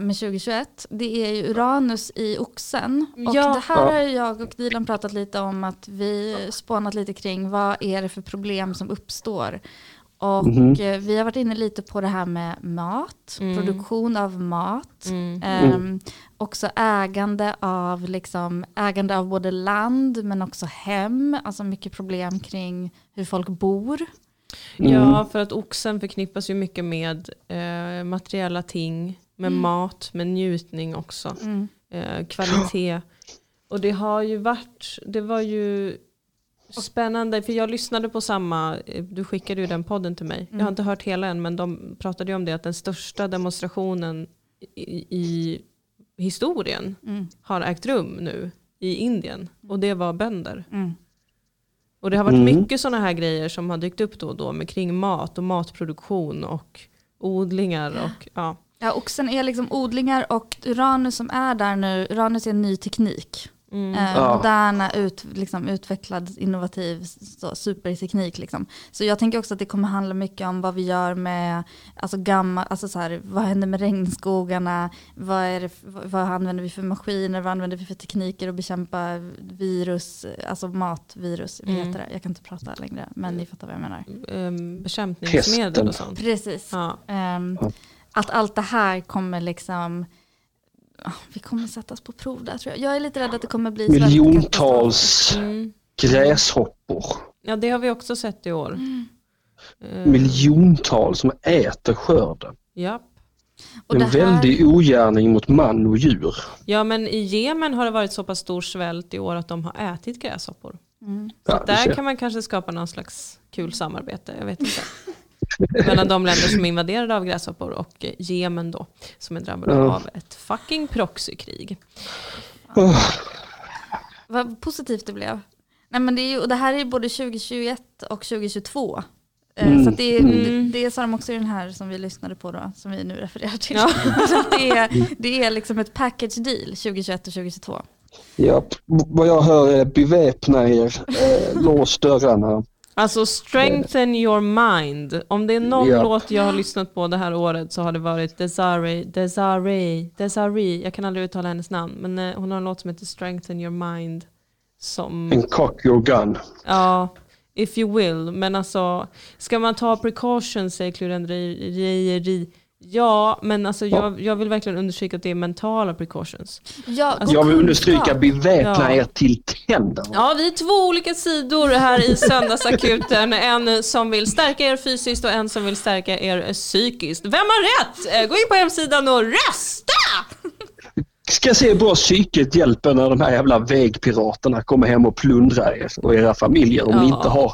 med 2021, det är ju Uranus i oxen. Och Ja. det här har jag och Dilan pratat lite om att vi spånat lite kring vad är det för problem som uppstår. Och eh, vi har varit inne lite på det här med mat, produktion av mat. Ehm, också ägande av, liksom, ägande av både land men också hem. Alltså mycket problem kring hur folk bor. Ja, för att oxen förknippas ju mycket med eh, materiella ting, med mat, med njutning också. Eh, kvalitet. Och det har ju varit, det var ju spännande, för jag lyssnade på samma, eh, du skickade ju den podden till mig. Jag har inte hört hela än, men de pratade ju om det, att den största demonstrationen i, i historien har ägt rum nu i Indien. Och det var bönder. Mm. Och det har varit mycket sådana här grejer som har dykt upp då och då med kring mat och matproduktion och odlingar och ja. Ja, oxen är liksom odlingar och Uranus som är där nu, Uranus är en ny teknik. Eh, Ja. Moderna, ut, liksom, utvecklad, innovativ så, superteknik. Liksom. Så jag tänker också att det kommer handla mycket om vad vi gör med, alltså gammal, alltså så här, vad händer med regnskogarna, vad, är det, vad, vad använder vi för maskiner, vad använder vi för tekniker att bekämpa virus, alltså matvirus, vad heter det? Jag kan inte prata längre, men ni fattar vad jag menar. Um, bekämpningsmedel och sånt. Precis. Ja. Ehm, att allt det här kommer liksom, ah, vi kommer sättas på prov där tror jag. Jag är lite rädd att det kommer bli. Miljontals Mm. gräshoppor. ja, det har vi också sett i år. Eh, Miljontals som äter skörden. ja. Och En det här- väldig ogärning mot man och djur. ja, men i Jemen har det varit så pass stor svält i år att de har ätit gräshoppor. Mm. Ja, Så du där kan man kanske skapa någon slags kul samarbete, jag vet inte. Mellan de länder som är invaderade av gräshoppor och Jemen då, som är drabbade Ja. av ett fucking proxykrig. Åh, Vad positivt det blev. Nej, men det, är ju, och det här är både 2021 och 2022. Eh, Mm. Så att det, är, Mm. det, det sa de också i den här som vi lyssnade på då, som vi nu refererar till. Ja. Så att det, är, det är liksom ett package deal 2021 och 2022. Ja, vad jag hör är beväpna er, eh, lås dörrarna. Alltså strengthen your mind. Om det är någon Ja. låt jag har lyssnat på det här året så har det varit Desiree, Desiree, Desiree. Jag kan aldrig uttala hennes namn, men eh, hon har en låt som heter Strengthen your mind. Som, En cock your gun. ja, if you will. Men alltså, ska man ta precautions säger klurendrejeri. Ja, men alltså jag, jag vill verkligen understryka att det är mentala precautions. Ja, Alltså, Jag vill understryka beväpna Ja. er till tänderna. Ja, vi är två olika sidor här i söndagsakuten. En som vill stärka er fysiskt och en som vill stärka er psykiskt. Vem har rätt? Eh, Gå in på hemsidan och rösta! Ska se hur bra psyket hjälper när de här jävla vägpiraterna kommer hem och plundrar er och era familjer om ni Ja. inte har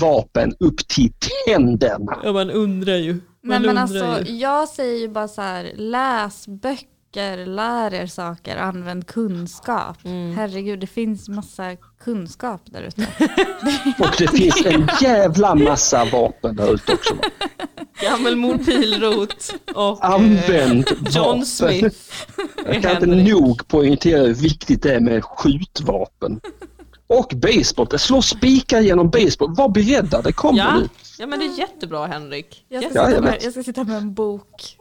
vapen upp till tänderna. Ja, man undrar ju. Nej, men alltså, ju. jag säger ju bara så här, läs böcker, lär er saker, använd kunskap. Mm. Herregud, det finns massa kunskap där ute. Och det finns en jävla massa vapen där ute också. Gammelmor Pilrot och eh, Använd John vapen. Smith. Jag kan inte nog poängtera hur viktigt det är med skjutvapen. Och baseball. Det slår spikar genom baseball. Var beredda, det kommer Ja. nu. ja, men det är jättebra Henrik. Jag ska, Ja, sitta jag med, vet. jag ska sitta med en bok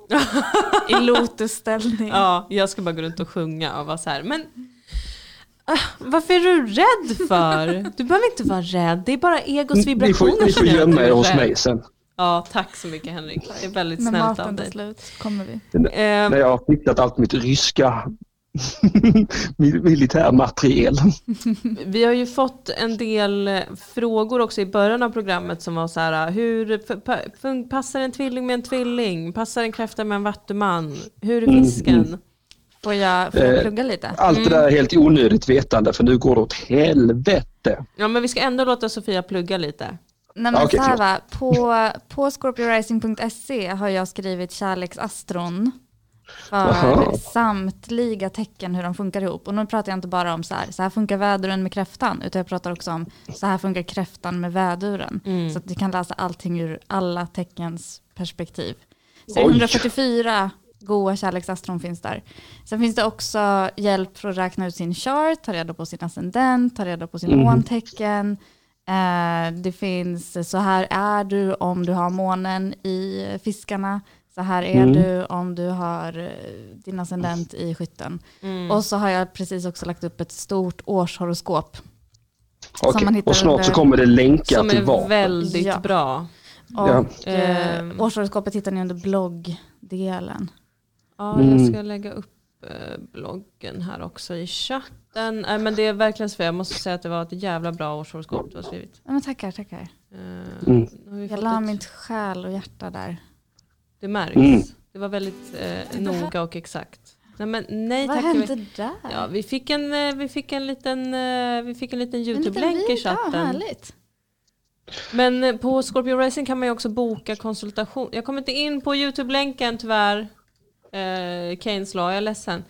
i lotusställning. Ja, jag ska bara gå runt och sjunga och vara så här. Men ah, varför är du rädd för? Du behöver inte vara rädd. Det är bara egos Ni vibrationer får, ni som får gör att gömma er är hos mig sen. Ja, tack så mycket Henrik. Det är väldigt När snällt av maten tar dig. slut kommer vi. Eh, När jag har fixat allt mitt ryska militärmateriel. Vi har ju fått en del eh, frågor också i början av programmet som var så här, hur pa- fun- passar en tvilling med en tvilling? Passar en kräfta med en vattuman? Hur är fisken? Får jag, får jag Eh, plugga lite? Allt det där är helt onödigt vetande för nu går det åt helvete. Ja men vi ska ändå låta Sofia plugga lite. Nej men Okej, så här va, på, på scorpiorising.se har jag skrivit kärleksastron för samtliga tecken hur de funkar ihop. Och nu pratar jag inte bara om så här, så här funkar väduren med kräftan, utan jag pratar också om så här funkar kräftan med väduren. Mm. Så att du kan läsa allting ur alla teckens perspektiv. Så Oj. 144 goa kärleksastron finns där. Sen finns det också hjälp för att räkna ut sin chart, ta reda på sin ascendent, ta reda på sin Mhm. måntecken. Eh, det finns så här är du om du har månen i fiskarna. Så här är Mm. du om du har eh, din ascendent i skytten. Mm. Och så har jag precis också lagt upp ett stort årshoroskop. Hittar Och snart under- så kommer det länkar Som till är vapen. väldigt Ja. bra. Och Ja. eh, Ehm. årshoroskopet hittar ni under bloggdelen. Ja, Mm. jag ska lägga upp eh, bloggen här också i chatten. Nej men det är verkligen så, jag måste säga att det var ett jävla bra årshoroskop du har skrivit. Ja, men tackar, tackar. Eh, Mm. Jag la ett- mitt själ och hjärta där. Det märks. Mm. Det var väldigt eh, noga och exakt. Nej men nej Vad tack. hände där? Ja, vi fick en, eh, vi fick en liten, eh, vi fick en liten En liten YouTube-länk i Ja, chatten. härligt. Men eh, på Scorpio Racing kan man ju också boka konsultation. Jag kommer inte in på YouTube-länken tyvärr. Eh, Keynes Law, jag är ledsen.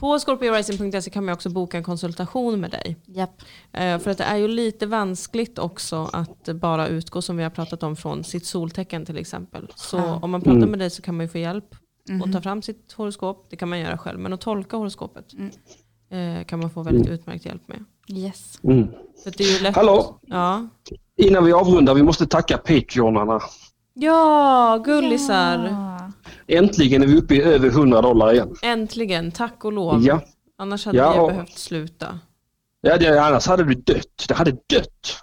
På scorpioracing.se kan man också boka en konsultation med dig. Japp. Eh, för att det är ju lite vanskligt också att bara utgå som vi har pratat om från sitt soltecken till exempel. Så Ja. om man pratar Mm. med dig så kan man ju få hjälp Mhm. och ta fram sitt horoskop. Det kan man göra själv. Men att tolka horoskopet Mm. eh, kan man få väldigt utmärkt hjälp med. Yes. Mm. För att det är ju lätt. Hallå, Ja, innan vi avrundar, vi måste tacka Patreonarna. ja gullisar. Ja. Äntligen är vi uppe i över 100 dollar igen. Äntligen, tack och lov. Ja, Annars hade Ja, vi och- behövt sluta. ja det, annars hade du dött. Det hade dött.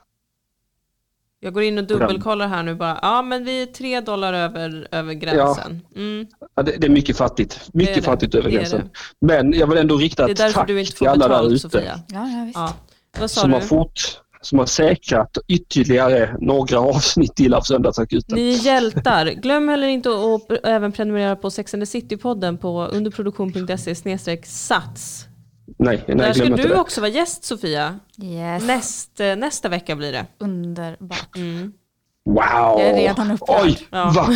Jag går in och dubbelkollar här nu bara. Ja men vi är tre dollar över, över gränsen. Mm, Ja, det, det är mycket fattigt. Mycket Det det. fattigt över gränsen. Men jag vill ändå rikta det är ett därför tack du inte till alla där ute Sofia. Ja, ja, visst. Ja. Vad sa som du? har, fort, som har säkrat ytterligare några avsnitt till av Söndagsakuten. Ni är hjältar. Glöm heller inte att även prenumerera på Sex and the City-podden på underproduktion.se sats. Nej, nej Där ska du det. också vara gäst Sofia. Yes. Näst, eh, nästa vecka blir det. Underbart. Mm. Wow! Jag är redan upprörd. Oj, Ja. va?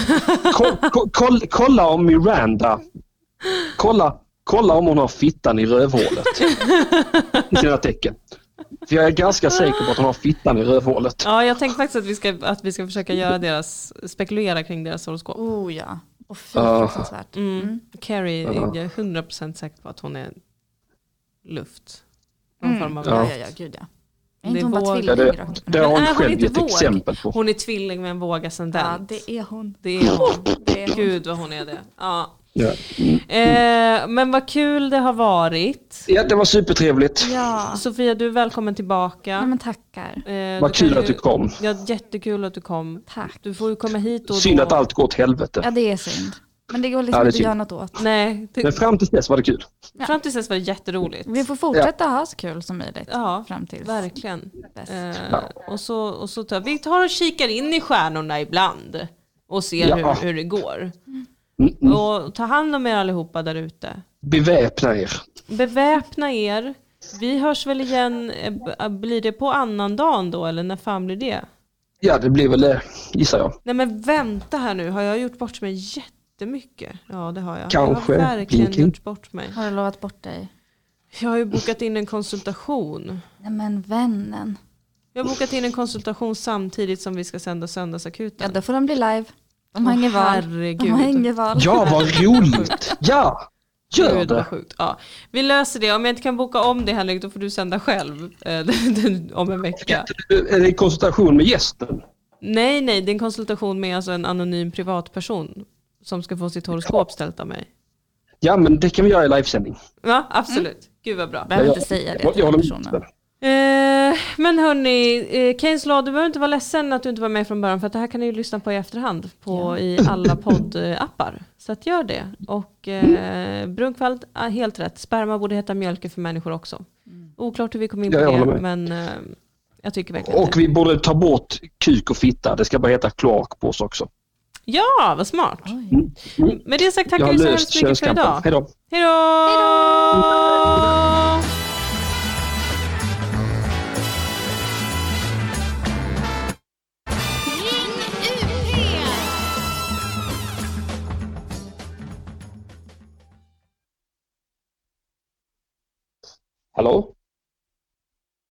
Ko- ko- koll- kolla om Miranda. Kolla, kolla om hon har fittan i rövhålet. I sina tecken. För jag är ganska säker på att hon har fittan i rövhålet. Ja, jag tänkte faktiskt att vi ska, att vi ska försöka göra deras, spekulera kring deras horoskop. Oh ja. Och fy fruktansvärt. Mm. Mm. Carrie, Ja. jag är 100% säker på att hon är luft. Någon Mm. form av Ja, ja, ja, gud ja. Är Det inte hon bara tvilling? Ja, det, det har Men hon är hon själv gett våg? exempel på. Hon är tvilling med en våg ascendent. Ja, det är hon. Det är hon. Det är hon. Gud vad hon är det. Ja. Ja. Mm. Eh, men vad kul det har varit. ja, det var supertrevligt. Ja, Sofia, du är välkommen tillbaka. Nej, men tackar. Eh, Vad kul att du kom. Ja, jättekul att du kom. Tack. Du får ju komma hit och Synd då. att allt går åt helvete. Ja, det är synd. Men det går liksom Ja, det inte att göra något åt. Nej, det, Men fram till dess var det kul. Ja. fram tills dess var det jätteroligt. Vi får fortsätta ha så kul som möjligt. Ja, Fram tills verkligen. Eh, Ja. och så, och så tar, vi tar och kikar in i stjärnorna ibland och ser Ja. hur, hur det går. Mm, mm. Och ta hand om er allihopa där ute. Beväpna er. Beväpna er. Vi hörs väl igen, eh, b- blir det på annan dagen då eller när fan blir det? Ja, det blir väl det, gissar jag. Nej men vänta här nu, har jag gjort bort mig jättemycket? Ja det har jag. Kanske. Jag har verkligen Blinking. gjort bort mig. Har du lovat bort dig? Jag har ju bokat in en konsultation. Nej men vännen. Jag har bokat in en konsultation samtidigt som vi ska sända Söndagsakuten. Ja då får de bli live. De har inget val. herregud. De har inget val. Ja, vad roligt! Ja! Gör Gud, det. sjukt. Ja. Vi löser det. Om jag inte kan boka om det Henrik, då får du sända själv eh, om en vecka. Är det en konsultation med gästen? Nej, nej, det är en konsultation med alltså en anonym privatperson som ska få sitt horoskop ställt av mig. Ja, men det kan vi göra i livesändning. Ja, absolut. Gud vad bra. Behöver inte säga det jag- till jag med. Eh, men hörni, eh, Keynes lag, du behöver inte vara ledsen att du inte var med från början för att det här kan ni ju lyssna på i efterhand på, i alla poddappar. Så att gör det. Och eh, Brunkvald, ah, helt rätt. Sperma borde heta mjölke för människor också. Oklart hur vi kom in på Ja, det, men eh, jag tycker verkligen Och det. vi borde ta bort kuk och fitta. Det ska bara heta kloak på oss också. Ja, vad smart. Oj. Med det sagt tackar vi så hemskt mycket för idag. Hej då. Hej då! Hallå?